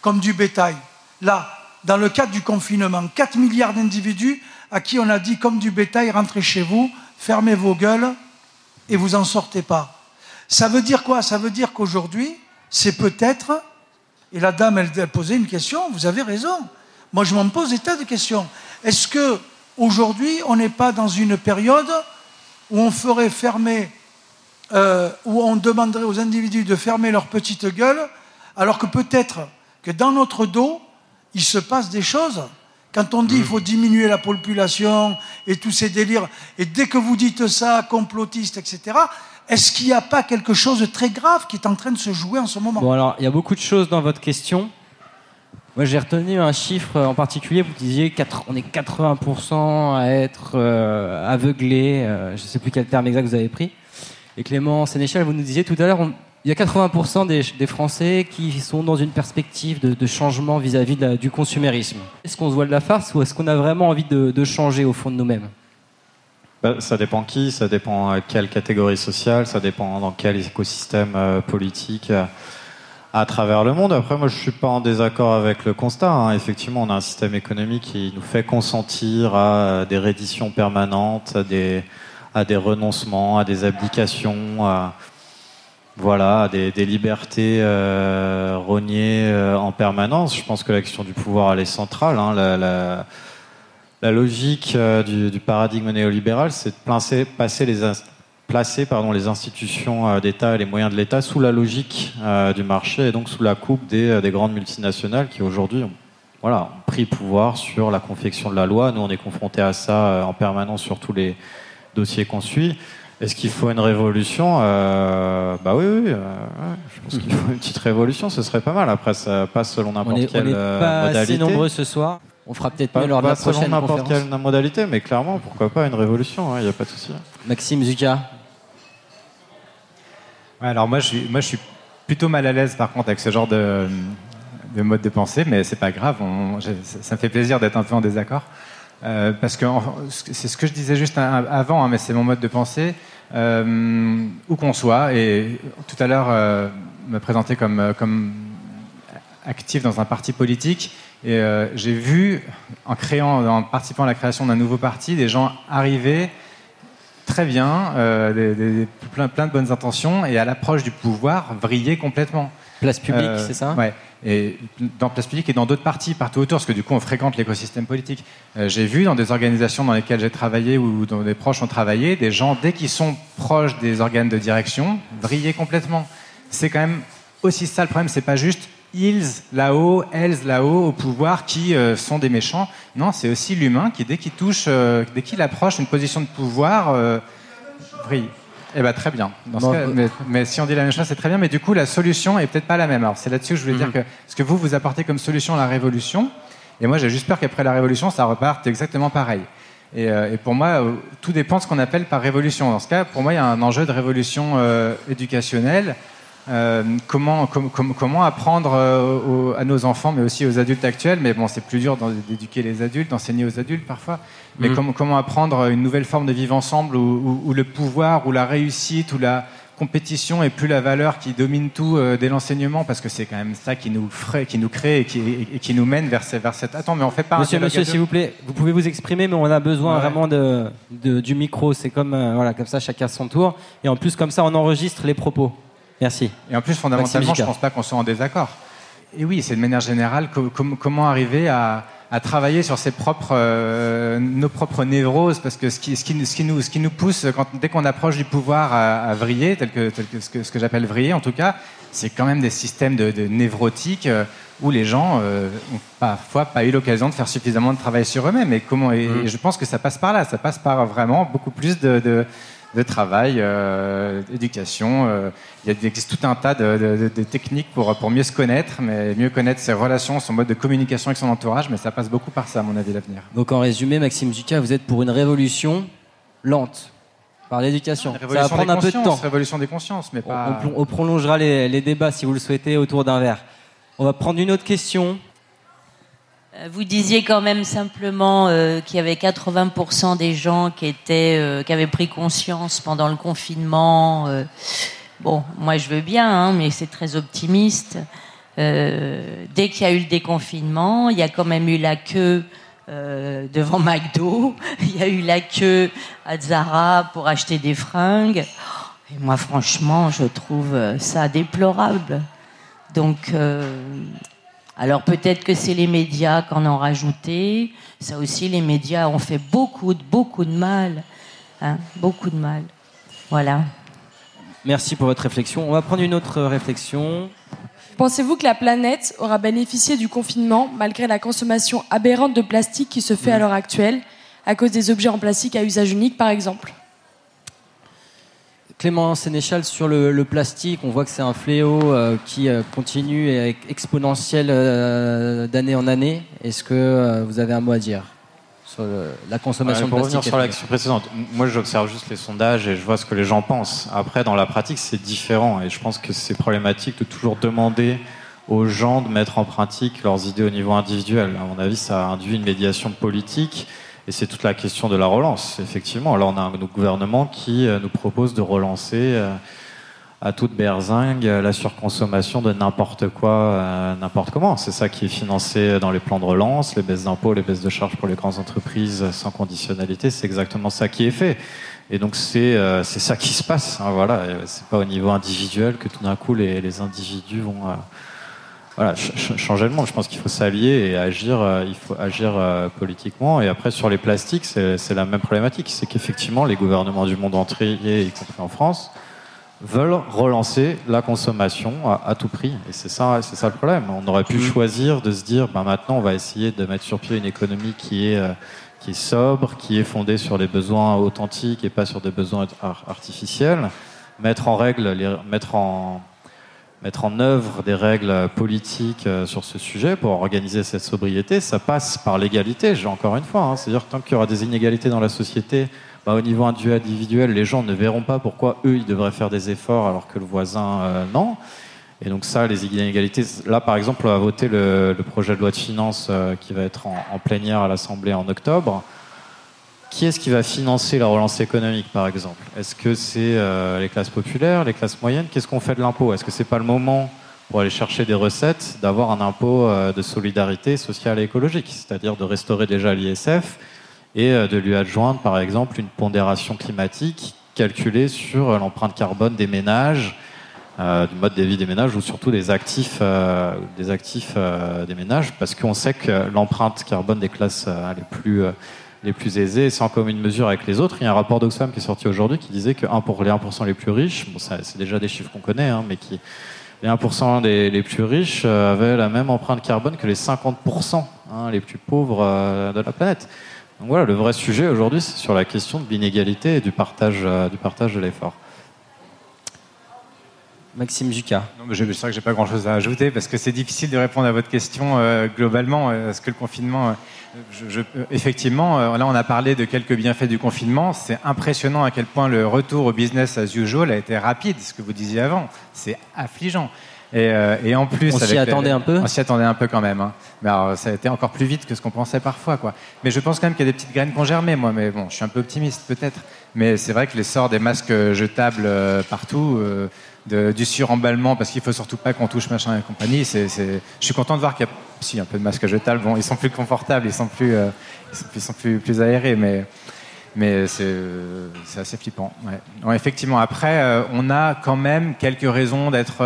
comme du bétail? Là, dans le cadre du confinement, 4 milliards d'individus à qui on a dit comme du bétail, rentrez chez vous, fermez vos gueules et vous en sortez pas. Ça veut dire quoi? Ça veut dire qu'aujourd'hui, c'est peut-être, et la dame, elle, a posé une question, vous avez raison. Moi, je m'en pose des tas de questions. Est-ce que aujourd'hui, on n'est pas dans une période où on ferait fermer, euh, où on demanderait aux individus de fermer leur petite gueule, alors que peut-être que dans notre dos, il se passe des choses quand on dit qu'il faut diminuer la population et tous ces délires, et dès que vous dites ça, complotiste, etc., est-ce qu'il n'y a pas quelque chose de très grave qui est en train de se jouer en ce moment? Bon, alors, il y a beaucoup de choses dans votre question. Moi, j'ai retenu un chiffre en particulier. Vous disiez qu'on est 80% à être euh, aveuglés. Euh, je ne sais plus quel terme exact vous avez pris. Et Clément Sénéchal, vous nous disiez tout à l'heure, il y a 80% des, Français qui sont dans une perspective de, changement vis-à-vis du consumérisme. Est-ce qu'on se voit de la farce ou est-ce qu'on a vraiment envie de, changer au fond de nous-mêmes? Bah, ça dépend qui, ça dépend à quelle catégorie sociale, ça dépend dans quel écosystème euh, politique. à travers le monde. Après, moi, je suis pas en désaccord avec le constat. hein. Effectivement, on a un système économique qui nous fait consentir à des redditions permanentes, à des, renoncements, à des abdications, voilà, des, libertés euh, rognées euh, en permanence. Je pense que la question du pouvoir, elle est centrale. hein. La, logique euh, du, paradigme néolibéral, c'est de placer, les, institutions euh, d'État et les moyens de l'État sous la logique euh, du marché et donc sous la coupe des, des grandes multinationales qui aujourd'hui ont, voilà, ont pris pouvoir sur la confection de la loi. Nous, on est confrontés à ça en permanence sur tous les dossiers qu'on suit. Est-ce qu'il faut une révolution Euh, Bah oui, oui. euh, ouais, je pense qu'il faut une petite révolution, ce serait pas mal. Après, ça passe selon On n'importe n'est quelle euh, pas assez modalité. nombreux ce soir. On fera peut-être Pas, mieux lors de pas la selon prochaine n'importe conférence. quelle modalité, mais clairement, pourquoi pas une révolution, il n'y a pas de souci. Maxime Zucca. Ouais, alors moi je, suis, moi, je suis plutôt mal à l'aise par contre avec ce genre de, de mode de pensée, mais c'est pas grave. on- ça me fait plaisir d'être un peu en désaccord. Euh, parce que c'est ce que je disais juste avant, hein, mais c'est mon mode de pensée. Euh, où qu'on soit, et tout à l'heure, euh, me présenter comme, comme actif dans un parti politique. Et j'ai vu, en créant, en participant à la création d'un nouveau parti, des gens arriver très bien, plein, plein de bonnes intentions, et à l'approche du pouvoir, vriller complètement. Place publique, Euh, c'est ça? Ouais. Et dans Place Publique et dans d'autres partis partout autour, parce que du coup on fréquente l'écosystème politique. Euh, j'ai vu dans des organisations dans lesquelles j'ai travaillé ou dont des proches ont travaillé, des gens dès qu'ils sont proches des organes de direction, vriller complètement. C'est quand même aussi ça le problème. C'est pas juste ils là-haut, elles là-haut au pouvoir qui euh, sont des méchants. Non, c'est aussi l'humain qui dès qu'il touche, dès qu'il approche une position de pouvoir, vrille. Eh ben très bien. Dans ce Bon, cas- mais, mais si on dit la même chose, c'est très bien. Mais du coup, la solution est peut-être pas la même. Alors c'est là-dessus que je voulais dire que ce que vous vous apportez comme solution à la révolution, et moi j'ai juste peur qu'après la révolution, ça reparte exactement pareil. Et, euh, et pour moi, euh, tout dépend de ce qu'on appelle par révolution. Dans ce cas, pour moi, il y a un enjeu de révolution euh, éducationnelle. Euh, comment, com- com- comment apprendre euh, aux- à nos enfants, mais aussi aux adultes actuels, mais bon, c'est plus dur d'éduquer les adultes, d'enseigner aux adultes parfois, mais Mhm. comment, comment apprendre une nouvelle forme de vivre ensemble où, où- où le pouvoir, où la réussite, où la compétition est plus la valeur qui domine tout euh, dès l'enseignement, parce que c'est quand même ça qui nous, ferait, qui nous crée et qui, et- et qui nous mène vers, vers cette... Attends, mais on fait pas Monsieur, monsieur, s'il vous plaît, vous pouvez vous exprimer, mais on a besoin Ouais. vraiment de, de- du micro. C'est comme, euh, voilà, comme ça, chacun son tour. Et en plus, comme ça, on enregistre les propos. Merci. Et en plus, fondamentalement, je Gica. pense pas qu'on soit en désaccord. Et oui, c'est de manière générale co- com- comment arriver à, à travailler sur ses propres, euh, nos propres névroses, parce que ce qui, ce qui, ce qui nous, ce qui nous pousse, quand, dès qu'on approche du pouvoir à, à vriller, tel que, tel que ce que, ce que j'appelle vriller en tout cas, c'est quand même des systèmes de, de névrotiques euh, où les gens euh, ont parfois pas eu l'occasion de faire suffisamment de travail sur eux-mêmes. Et, comment, et, et je pense que ça passe par là, ça passe par vraiment beaucoup plus de, de, de travail, euh, d'éducation. euh, il y a- il existe tout un tas de, de- de- de techniques pour, pour mieux se connaître, mais mieux connaître ses relations, son mode de communication avec son entourage, mais ça passe beaucoup par ça, à mon avis, l'avenir. Donc, en résumé, Maxime Zucca, vous êtes pour une révolution lente par l'éducation. Ça va prendre un peu de temps. Révolution des consciences, mais On, pas. on plon- on prolongera les, les débats, si vous le souhaitez, autour d'un verre. On va prendre une autre question. Euh, Vous disiez quand même simplement euh, qu'il y avait 80% des gens qui étaient, euh, qui avaient pris conscience pendant le confinement. bon, moi je veux bien, hein, mais c'est très optimiste. Dès qu'il y a eu le déconfinement, il y a quand même eu la queue devant McDo, il y a eu la queue à Zara pour acheter des fringues. Et moi, franchement, je trouve ça déplorable. Donc, alors peut-être que c'est les médias qui en ont rajouté. Ça aussi, les médias ont fait beaucoup, de- beaucoup de mal. hein, beaucoup de mal. Voilà. Merci pour votre réflexion. On va prendre une autre réflexion. Pensez-vous que la planète aura bénéficié du confinement malgré la consommation aberrante de plastique qui se fait à l'heure actuelle à cause des objets en plastique à usage unique par exemple? Clément Sénéchal, sur le, le plastique, on voit que c'est un fléau euh, qui euh, continue et est exponentiel euh, d'année en année. Est-ce que euh, vous avez un mot à dire sur le- la consommation Ouais, pour de revenir plastique sur la question précédente, moi j'observe juste les sondages et je vois ce que les gens pensent. Après, dans la pratique, c'est différent et je pense que c'est problématique de toujours demander aux gens de mettre en pratique leurs idées au niveau individuel. À mon avis, ça induit une médiation politique et c'est toute la question de la relance. Effectivement, là, on a un gouvernement qui euh, nous propose de relancer euh, à toute berzingue la surconsommation de n'importe quoi, euh, n'importe comment. C'est ça qui est financé dans les plans de relance, les baisses d'impôts, les baisses de charges pour les grandes entreprises sans conditionnalité. C'est exactement ça qui est fait. Et donc c'est euh, c'est ça qui se passe. Hein, voilà, c'est pas au niveau individuel que tout d'un coup les, individus vont euh, voilà, changer le monde. Je pense qu'il faut s'allier et agir. Euh, il faut agir politiquement. Et après sur les plastiques, c'est la même problématique. C'est qu'effectivement les gouvernements du monde entier, y compris en France, veulent relancer la consommation à, tout prix. Et c'est ça, c'est ça le problème. On aurait pu mmh. choisir de se dire, ben maintenant, on va essayer de mettre sur pied une économie qui est, euh, qui est sobre, qui est fondée sur les besoins authentiques et pas sur des besoins artificiels. Mettre en règle, les, mettre en mettre en œuvre des règles politiques euh, sur ce sujet pour organiser cette sobriété, ça passe par l'égalité, encore une fois. Hein. C'est-à-dire tant qu'il y aura des inégalités dans la société, bah, au niveau individuel, les gens ne verront pas pourquoi eux, ils devraient faire des efforts alors que le voisin, euh, non. Et donc ça, les inégalités, là par exemple, on va voter le, projet de loi de finances euh, qui va être en, plénière à l'Assemblée en octobre. Qui est-ce qui va financer la relance économique, par exemple? Est-ce que c'est euh, les classes populaires, les classes moyennes? Qu'est-ce qu'on fait de l'impôt? Est-ce que c'est pas le moment pour aller chercher des recettes d'avoir un impôt de solidarité sociale et écologique, c'est-à-dire de restaurer déjà l'ISF et euh, de lui adjoindre par exemple une pondération climatique calculée sur euh, l'empreinte carbone des ménages, euh, du mode de vie des ménages ou surtout des actifs, des, actifs des ménages, parce qu'on sait que l'empreinte carbone des classes les plus les plus aisées, sans commune mesure avec les autres. Il y a un rapport d'Oxfam qui est sorti aujourd'hui qui disait que 1 pour les 1% les plus riches, bon, c'est déjà des chiffres qu'on connaît, hein, mais qui les 1% des, les plus riches avaient la même empreinte carbone que les 50% hein, les plus pauvres de la planète. Donc voilà, le vrai sujet aujourd'hui, c'est sur la question de l'inégalité et du partage, euh, du partage de l'effort. Maxime Zucca. Je sais que j'ai pas grand-chose à ajouter parce que c'est difficile de répondre à votre question euh, globalement. Euh, est-ce que le confinement, je, effectivement, là on a parlé de quelques bienfaits du confinement. C'est impressionnant à quel point le retour au business as usual a été rapide. Ce que vous disiez avant, c'est affligeant. Euh, et, en plus, on s'y attendait un peu. On s'y attendait un peu quand même. Hein. Mais alors, ça a été encore plus vite que ce qu'on pensait parfois, quoi. Mais je pense quand même qu'il y a des petites graines qui ont germé, moi. Mais bon, je suis un peu optimiste peut-être. Mais c'est vrai que l'essor des masques jetables euh, partout, euh, de, du suremballement, parce qu'il faut surtout pas qu'on touche machin et compagnie. C'est, je suis content de voir qu'il y a si un peu de masques jetables. Bon, ils sont plus confortables, ils sont plus, ils sont, plus, plus aérés, mais mais c'est assez flippant. Effectivement, après, on a quand même quelques raisons d'être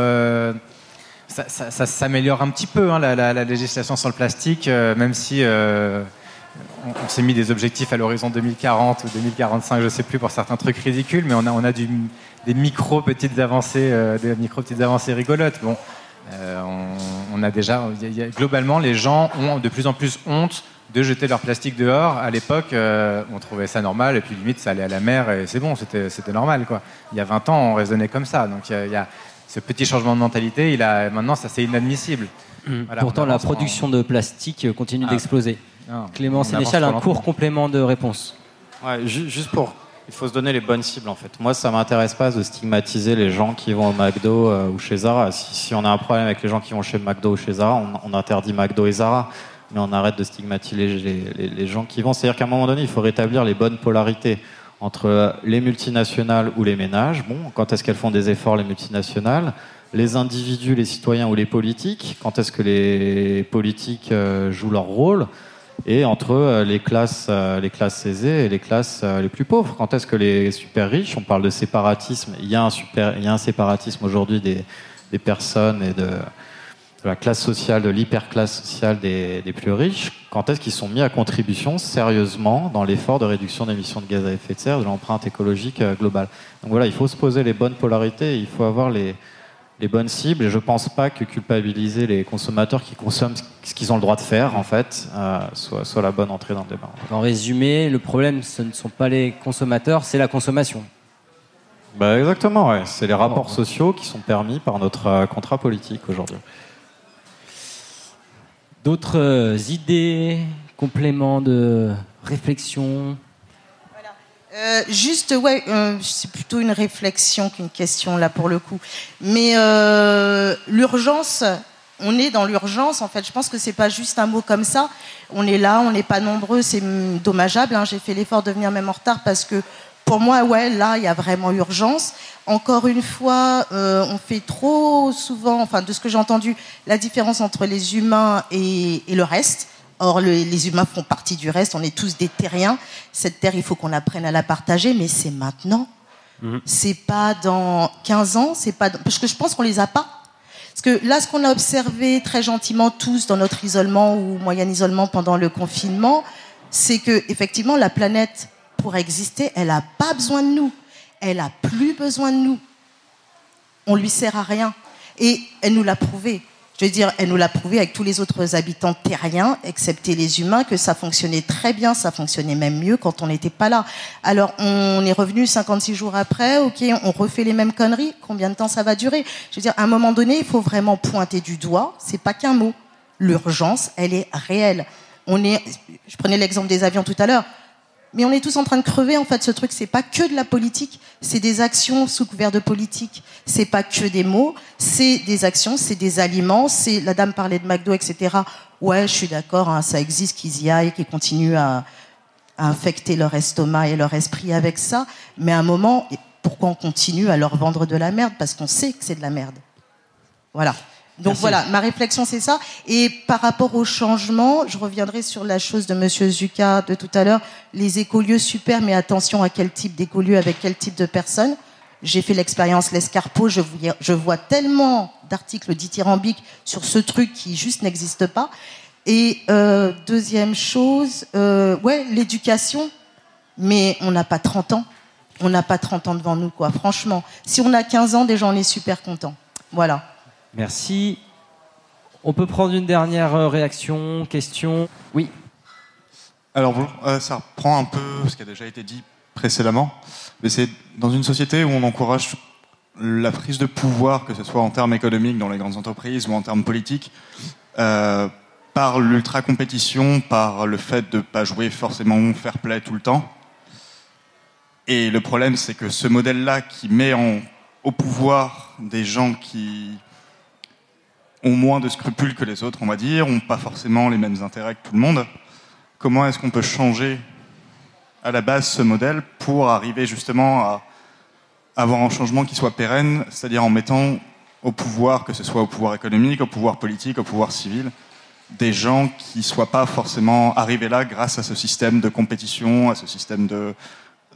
ça, s'améliore un petit peu, hein, la, législation sur le plastique, euh, même si euh, on, s'est mis des objectifs à l'horizon 2040 ou 2045, je ne sais plus, pour certains trucs ridicules, mais on a, on a des micro petites avancées, euh, des micro petites avancées rigolotes. Bon, on, a déjà, globalement, les gens ont de plus en plus honte de jeter leur plastique dehors. À l'époque, on trouvait ça normal, et puis limite, ça allait à la mer, et c'est bon, c'était normal. Quoi. Il y a 20 ans, on raisonnait comme ça. Donc il y a ce petit changement de mentalité, il a, maintenant, ça c'est inadmissible. Mmh. Pourtant, la production de plastique continue ah. d'exploser. Clément Sénéchal, un court complément de réponse. Ouais, juste pour. Il faut se donner les bonnes cibles en fait. Moi, ça m'intéresse pas de stigmatiser les gens qui vont au McDo euh, ou chez Zara. Si, on a un problème avec les gens qui vont chez McDo ou chez Zara, on, interdit McDo et Zara, mais on arrête de stigmatiser les, gens qui vont. C'est-à-dire qu'à un moment donné, il faut rétablir les bonnes polarités entre les multinationales ou les ménages. Bon, quand est-ce qu'elles font des efforts, les multinationales? Les individus, les citoyens ou les politiques? Quand est-ce que les politiques euh, jouent leur rôle? Et entre euh, les classes, euh, les classes aisées et les classes les plus pauvres. Quand est-ce que les super riches, on parle de séparatisme, il y a un, super, il y a un séparatisme aujourd'hui des, des, personnes et de, la classe sociale, de l'hyperclasse sociale des, plus riches, quand est-ce qu'ils sont mis à contribution sérieusement dans l'effort de réduction d'émissions de gaz à effet de serre, de l'empreinte écologique euh, globale? Donc voilà, il faut se poser les bonnes polarités, il faut avoir les, bonnes cibles, et je ne pense pas que culpabiliser les consommateurs qui consomment ce qu'ils ont le droit de faire, en fait, euh, soit, soit la bonne entrée dans le débat. En résumé, le problème, ce ne sont pas les consommateurs, c'est la consommation. Bah exactement, ouais. c'est les rapports sociaux qui sont permis par notre euh, contrat politique aujourd'hui. D'autres euh, idées, compléments de réflexion? Euh, juste, ouais, euh, c'est plutôt une réflexion qu'une question là pour le coup. Mais l'urgence, on est dans l'urgence. En fait, je pense que c'est pas juste un mot comme ça. On est là, on n'est pas nombreux, c'est dommageable. Hein. J'ai fait l'effort de venir même en retard parce que pour moi, ouais, là, il y a vraiment urgence. Encore une fois, euh, on fait trop souvent, enfin, de ce que j'ai entendu, la différence entre les humains et le reste. Or, le- les humains font partie du reste. On est tous des terriens. Cette terre, il faut qu'on apprenne à la partager, mais c'est maintenant. C'est pas dans 15 ans. C'est pas dans- parce que je pense qu'on les a pas. Parce que là, ce qu'on a observé très gentiment tous dans notre isolement ou moyen isolement pendant le confinement, c'est que effectivement la planète, pour exister, elle a pas besoin de nous. Elle a plus besoin de nous. On lui sert à rien. Et elle nous l'a prouvé. Je veux dire, elle nous l'a prouvé avec tous les autres habitants terriens, excepté les humains, que ça fonctionnait très bien, ça fonctionnait même mieux quand on n'était pas là. Alors, on est revenu 56 jours après, ok, on refait les mêmes conneries, combien de temps ça va durer? Je veux dire, à un moment donné, il faut vraiment pointer du doigt, c'est pas qu'un mot. L'urgence, elle est réelle. On est, je prenais l'exemple des avions tout à l'heure, mais on est tous en train de crever en fait ce truc. C'est pas que de la politique c'est des actions sous couvert de politique. C'est pas que des mots c'est des actions c'est des aliments c'est la dame parlait de McDo etc ouais je suis d'accord hein, ça existe qu'ils y aillent qu'ils continuent à, à infecter leur estomac et leur esprit avec ça. Mais à un moment pourquoi on continue à leur vendre de la merde? Parce qu'on sait que c'est de la merde. Voilà donc Merci. voilà, ma réflexion c'est ça. Et par rapport au changement, je reviendrai sur la chose de Monsieur Zuka de tout à l'heure. Les écolieux super, mais attention à quel type d'écolieux, avec quel type de personnes. J'ai fait l'expérience l'escarpeau, je, je vois tellement d'articles dithyrambiques sur ce truc qui juste n'existe pas. Et euh, deuxième chose, euh, ouais, l'éducation, mais on n'a pas 30 ans. On n'a pas 30 ans devant nous, quoi. Franchement, si on a 15 ans, déjà on est super content. Voilà. Merci. On peut prendre une dernière euh, réaction, question? Oui. Alors, euh, ça reprend un peu ce qui a déjà été dit précédemment, mais c'est dans une société où on encourage la prise de pouvoir, que ce soit en termes économiques dans les grandes entreprises ou en termes politiques, euh, par l'ultra-compétition, par le fait de ne pas jouer forcément fair play tout le temps. Et le problème, c'est que ce modèle-là qui met au pouvoir des gens qui ont moins de scrupules que les autres, on va dire, ont pas forcément les mêmes intérêts que tout le monde, comment est-ce qu'on peut changer à la base ce modèle pour arriver justement à avoir un changement qui soit pérenne, c'est-à-dire en mettant au pouvoir, que ce soit au pouvoir économique, au pouvoir politique, au pouvoir civil, des gens qui ne soient pas forcément arrivés là grâce à ce système de compétition, à ce système de,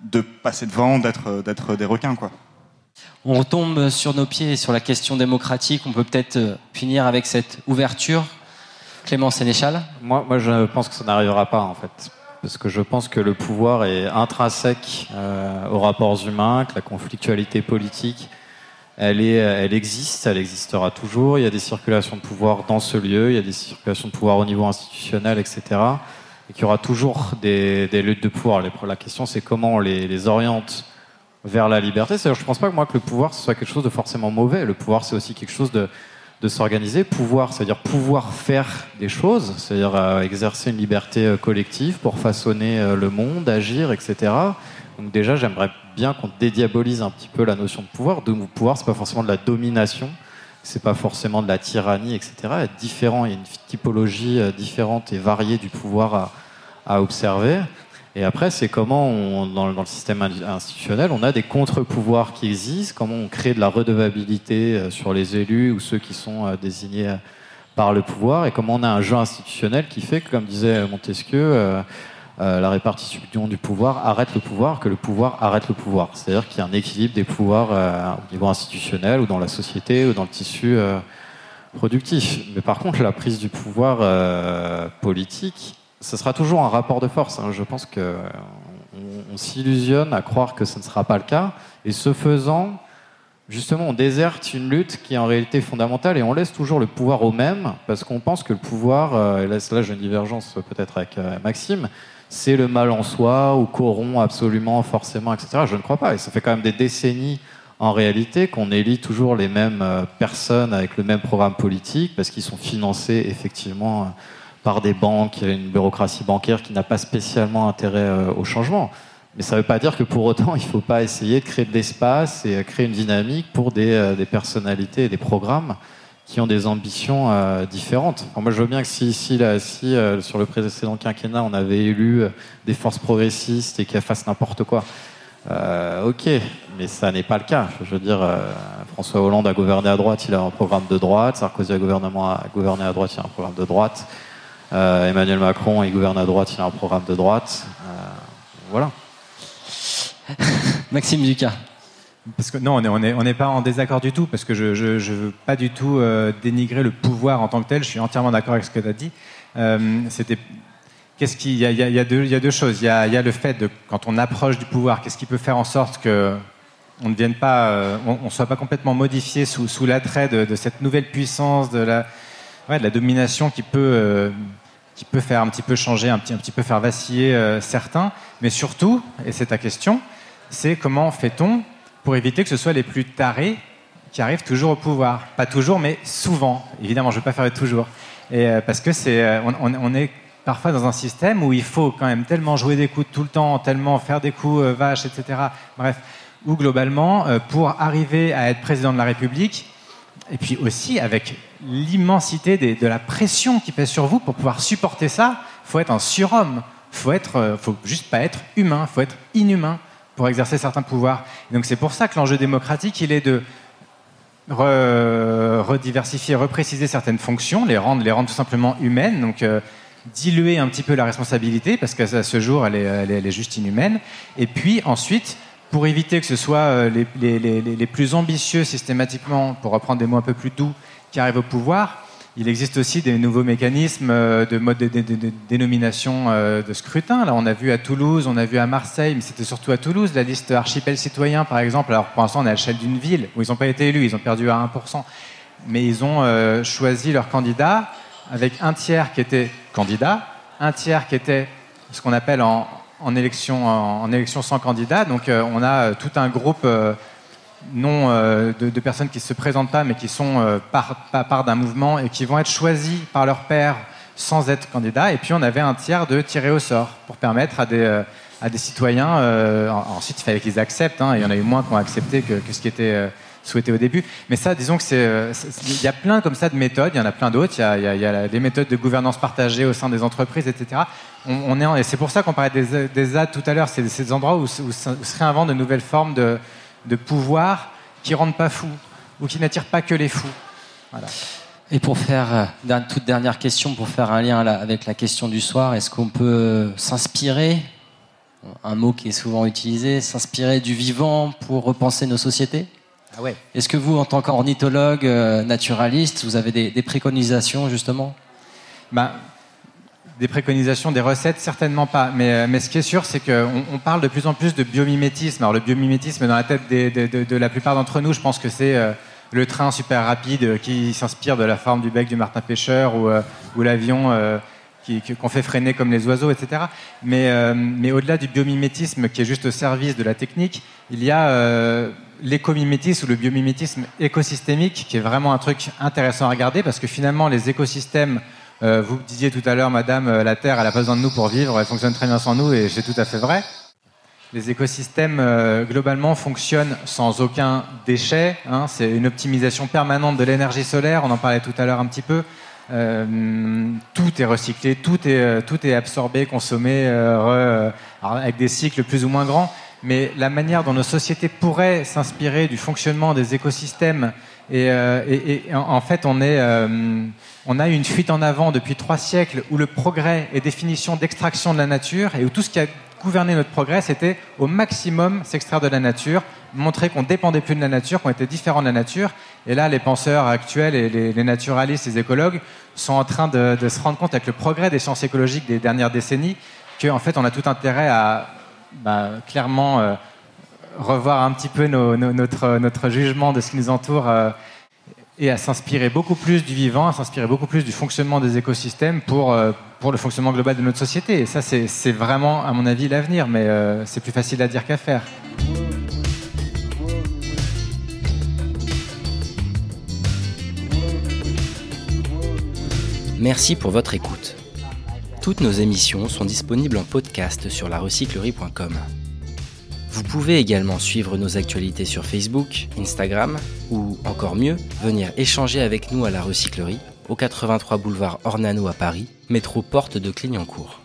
de passer devant, d'être des requins. Quoi. On retombe sur nos pieds sur la question démocratique. On peut peut-être euh, finir avec cette ouverture. Clément Sénéchal Moi, moi, je pense que ça n'arrivera pas, en fait. Parce que je pense que le pouvoir est intrinsèque euh, aux rapports humains, que la conflictualité politique, elle, est, elle existe, elle existera toujours. Il y a des circulations de pouvoir dans ce lieu, il y a des circulations de pouvoir au niveau institutionnel, etc. Et qu'il y aura toujours des, luttes de pouvoir. La question, c'est comment on les oriente vers la liberté. C'est-à-dire, je ne pense pas que le pouvoir soit quelque chose de forcément mauvais. Le pouvoir, c'est aussi quelque chose de, s'organiser. Pouvoir, c'est-à-dire pouvoir faire des choses, c'est-à-dire euh, exercer une liberté euh, collective pour façonner euh, le monde, agir, etc. Donc déjà, j'aimerais bien qu'on dédiabolise un petit peu la notion de pouvoir. De pouvoir, c'est pas forcément de la domination, c'est pas forcément de la tyrannie, etc. Il y a une typologie différente et variée du pouvoir à observer. Et après, c'est comment, on, dans, le système institutionnel, on a des contre-pouvoirs qui existent, comment on crée de la redevabilité euh, sur les élus ou ceux qui sont euh, désignés euh, par le pouvoir, et comment on a un jeu institutionnel qui fait que, comme disait Montesquieu, la répartition du pouvoir arrête le pouvoir, que le pouvoir arrête le pouvoir. C'est-à-dire qu'il y a un équilibre des pouvoirs au niveau institutionnel ou dans la société ou dans le tissu productif. Mais par contre, la prise du pouvoir politique, ce sera toujours un rapport de force. hein. Je pense que on, on s'illusionne à croire que ce ne sera pas le cas. Et ce faisant, justement, on déserte une lutte qui est en réalité fondamentale et on laisse toujours le pouvoir au même parce qu'on pense que le pouvoir, euh, et là, là j'ai une divergence peut-être avec euh, Maxime, c'est le mal en soi ou corrompt absolument, forcément, etc. Je ne crois pas. Et ça fait quand même des décennies en réalité qu'on élit toujours les mêmes euh, personnes avec le même programme politique parce qu'ils sont financés effectivement par des banques, une bureaucratie bancaire qui n'a pas spécialement intérêt euh, au changement. Mais ça ne veut pas dire que pour autant, il ne faut pas essayer de créer de l'espace et euh, créer une dynamique pour des, euh, des personnalités et des programmes qui ont des ambitions différentes. Moi, je veux bien que si, si, là, si sur le précédent quinquennat, on avait élu des forces progressistes et qu'elles fassent n'importe quoi, ok, mais ça n'est pas le cas. Je veux dire, François Hollande a gouverné à droite, il a un programme de droite. Sarkozy a, gouvernement a gouverné à droite, il a un programme de droite. Emmanuel Macron, il gouverne à droite, il a un programme de droite. voilà. Maxime Ducas. Parce que non, on n'est on est, pas en désaccord du tout, parce que je ne veux pas du tout euh, dénigrer le pouvoir en tant que tel. Je suis entièrement d'accord avec ce que tu as dit. Euh, C'était. Qu'est-ce qu'il y, y, y, a deux choses. Il y, a, le fait de quand on approche du pouvoir, qu'est-ce qui peut faire en sorte que on ne vienne pas, euh, on, soit pas complètement modifié sous, sous l'attrait de, de, cette nouvelle puissance, de la, ouais, de la domination qui peut, euh, qui peut faire un petit peu changer, un petit, un petit peu faire vaciller euh, certains. Mais surtout, et c'est ta question, c'est comment fait-on pour éviter que ce soit les plus tarés qui arrivent toujours au pouvoir? Pas toujours, mais souvent. Évidemment, je ne veux pas faire toujours. Et, euh, parce que c'est, on, est parfois dans un système où il faut quand même tellement jouer des coups tout le temps, tellement faire des coups vaches, etc. Bref, où globalement, pour arriver à être président de la République, et puis aussi avec l'immensité de la pression qui pèse sur vous pour pouvoir supporter ça, faut être un surhomme. Faut être, faut juste pas être humain, faut être inhumain pour exercer certains pouvoirs. donc c'est pour ça que l'enjeu démocratique, il est de rediversifier, repréciser certaines fonctions, les rendre, les rendre tout simplement humaines, donc euh, diluer un petit peu la responsabilité, parce qu'à ce jour, elle, est, juste inhumaine. Et puis ensuite, pour éviter que ce soit euh, les, plus ambitieux systématiquement, pour reprendre des mots un peu plus doux, qui arrivent au pouvoir, il existe aussi des nouveaux mécanismes euh, de mode de, dénomination euh, de scrutin. Là, on a vu à Toulouse, on a vu à Marseille, mais c'était surtout à Toulouse, la liste archipel citoyen, par exemple. Alors, pour l'instant, on est à l'échelle d'une ville où ils n'ont pas été élus, ils ont perdu à 1%. Mais ils ont choisi leur candidat avec un tiers qui était candidat, un tiers qui était ce qu'on appelle en, élection, en, élection sans candidat. Donc, on a tout un groupe non euh, de, personnes qui ne se présentent pas, mais qui sont euh, par, part d'un mouvement et qui vont être choisis par leur père sans être candidats. Et puis on avait un tiers de tirer au sort pour permettre à des, euh, à des citoyens. ensuite, il fallait qu'ils acceptent. Hein, il y en a eu moins qui ont accepté que, ce qui était souhaité au début. Mais ça, disons que c'est, il y a plein comme ça de méthodes. Il y en a plein d'autres. Il y a, y méthodes de gouvernance partagée au sein des entreprises, etc. On, est et c'est pour ça qu'on parlait des, des ZAD tout à l'heure. C'est ces endroits où, où, où se réinventent de nouvelles formes de de pouvoir qui rendent pas fous ou qui n'attirent pas que les fous. Et pour faire une euh, toute dernière question, pour faire un lien avec la question du soir, est-ce qu'on peut s'inspirer, un mot qui est souvent utilisé, s'inspirer du vivant pour repenser nos sociétés? Ah ouais. Est-ce que vous, en tant qu'ornithologue, euh, naturaliste, vous avez des, préconisations justement? Ben, des préconisations, des recettes, certainement pas. Mais, euh, mais ce qui est sûr, c'est qu'on on parle de plus en plus de biomimétisme. Alors le biomimétisme, dans la tête de, la plupart d'entre nous, je pense que c'est euh, le train super rapide qui s'inspire de la forme du bec du martin pêcheur ou, ou l'avion qu'on fait freiner comme les oiseaux, etc. Mais, mais au-delà du biomimétisme qui est juste au service de la technique, il y a l'écomimétisme ou le biomimétisme écosystémique qui est vraiment un truc intéressant à regarder parce que finalement les écosystèmes euh, vous disiez tout à l'heure, madame, euh, la Terre, elle n'a pas besoin de nous pour vivre, elle fonctionne très bien sans nous, et c'est tout à fait vrai. Les écosystèmes, euh, globalement, fonctionnent sans aucun déchet. Hein. c'est une optimisation permanente de l'énergie solaire, on en parlait tout à l'heure un petit peu. tout est recyclé, tout est, tout est absorbé, consommé, avec des cycles plus ou moins grands. Mais la manière dont nos sociétés pourraient s'inspirer du fonctionnement des écosystèmes, et, et en, fait, on est on a une fuite en avant depuis trois siècles où le progrès est définition d'extraction de la nature et où tout ce qui a gouverné notre progrès, c'était au maximum s'extraire de la nature, montrer qu'on dépendait plus de la nature, qu'on était différent de la nature. Et là, les penseurs actuels et les, naturalistes, les écologues sont en train de, se rendre compte avec le progrès des sciences écologiques des dernières décennies qu'en fait, on a tout intérêt à bah, clairement euh, revoir un petit peu notre, notre, jugement de ce qui nous entoure. Euh, et à s'inspirer beaucoup plus du vivant, à s'inspirer beaucoup plus du fonctionnement des écosystèmes pour, euh, pour le fonctionnement global de notre société. Et ça, c'est vraiment, à mon avis, l'avenir, mais c'est plus facile à dire qu'à faire. Merci pour votre écoute. Toutes nos émissions sont disponibles en podcast sur larecyclerie.com. Vous pouvez également suivre nos actualités sur Facebook, Instagram ou encore mieux, venir échanger avec nous à la recyclerie au 83 boulevard Ornano à Paris, métro porte de Clignancourt.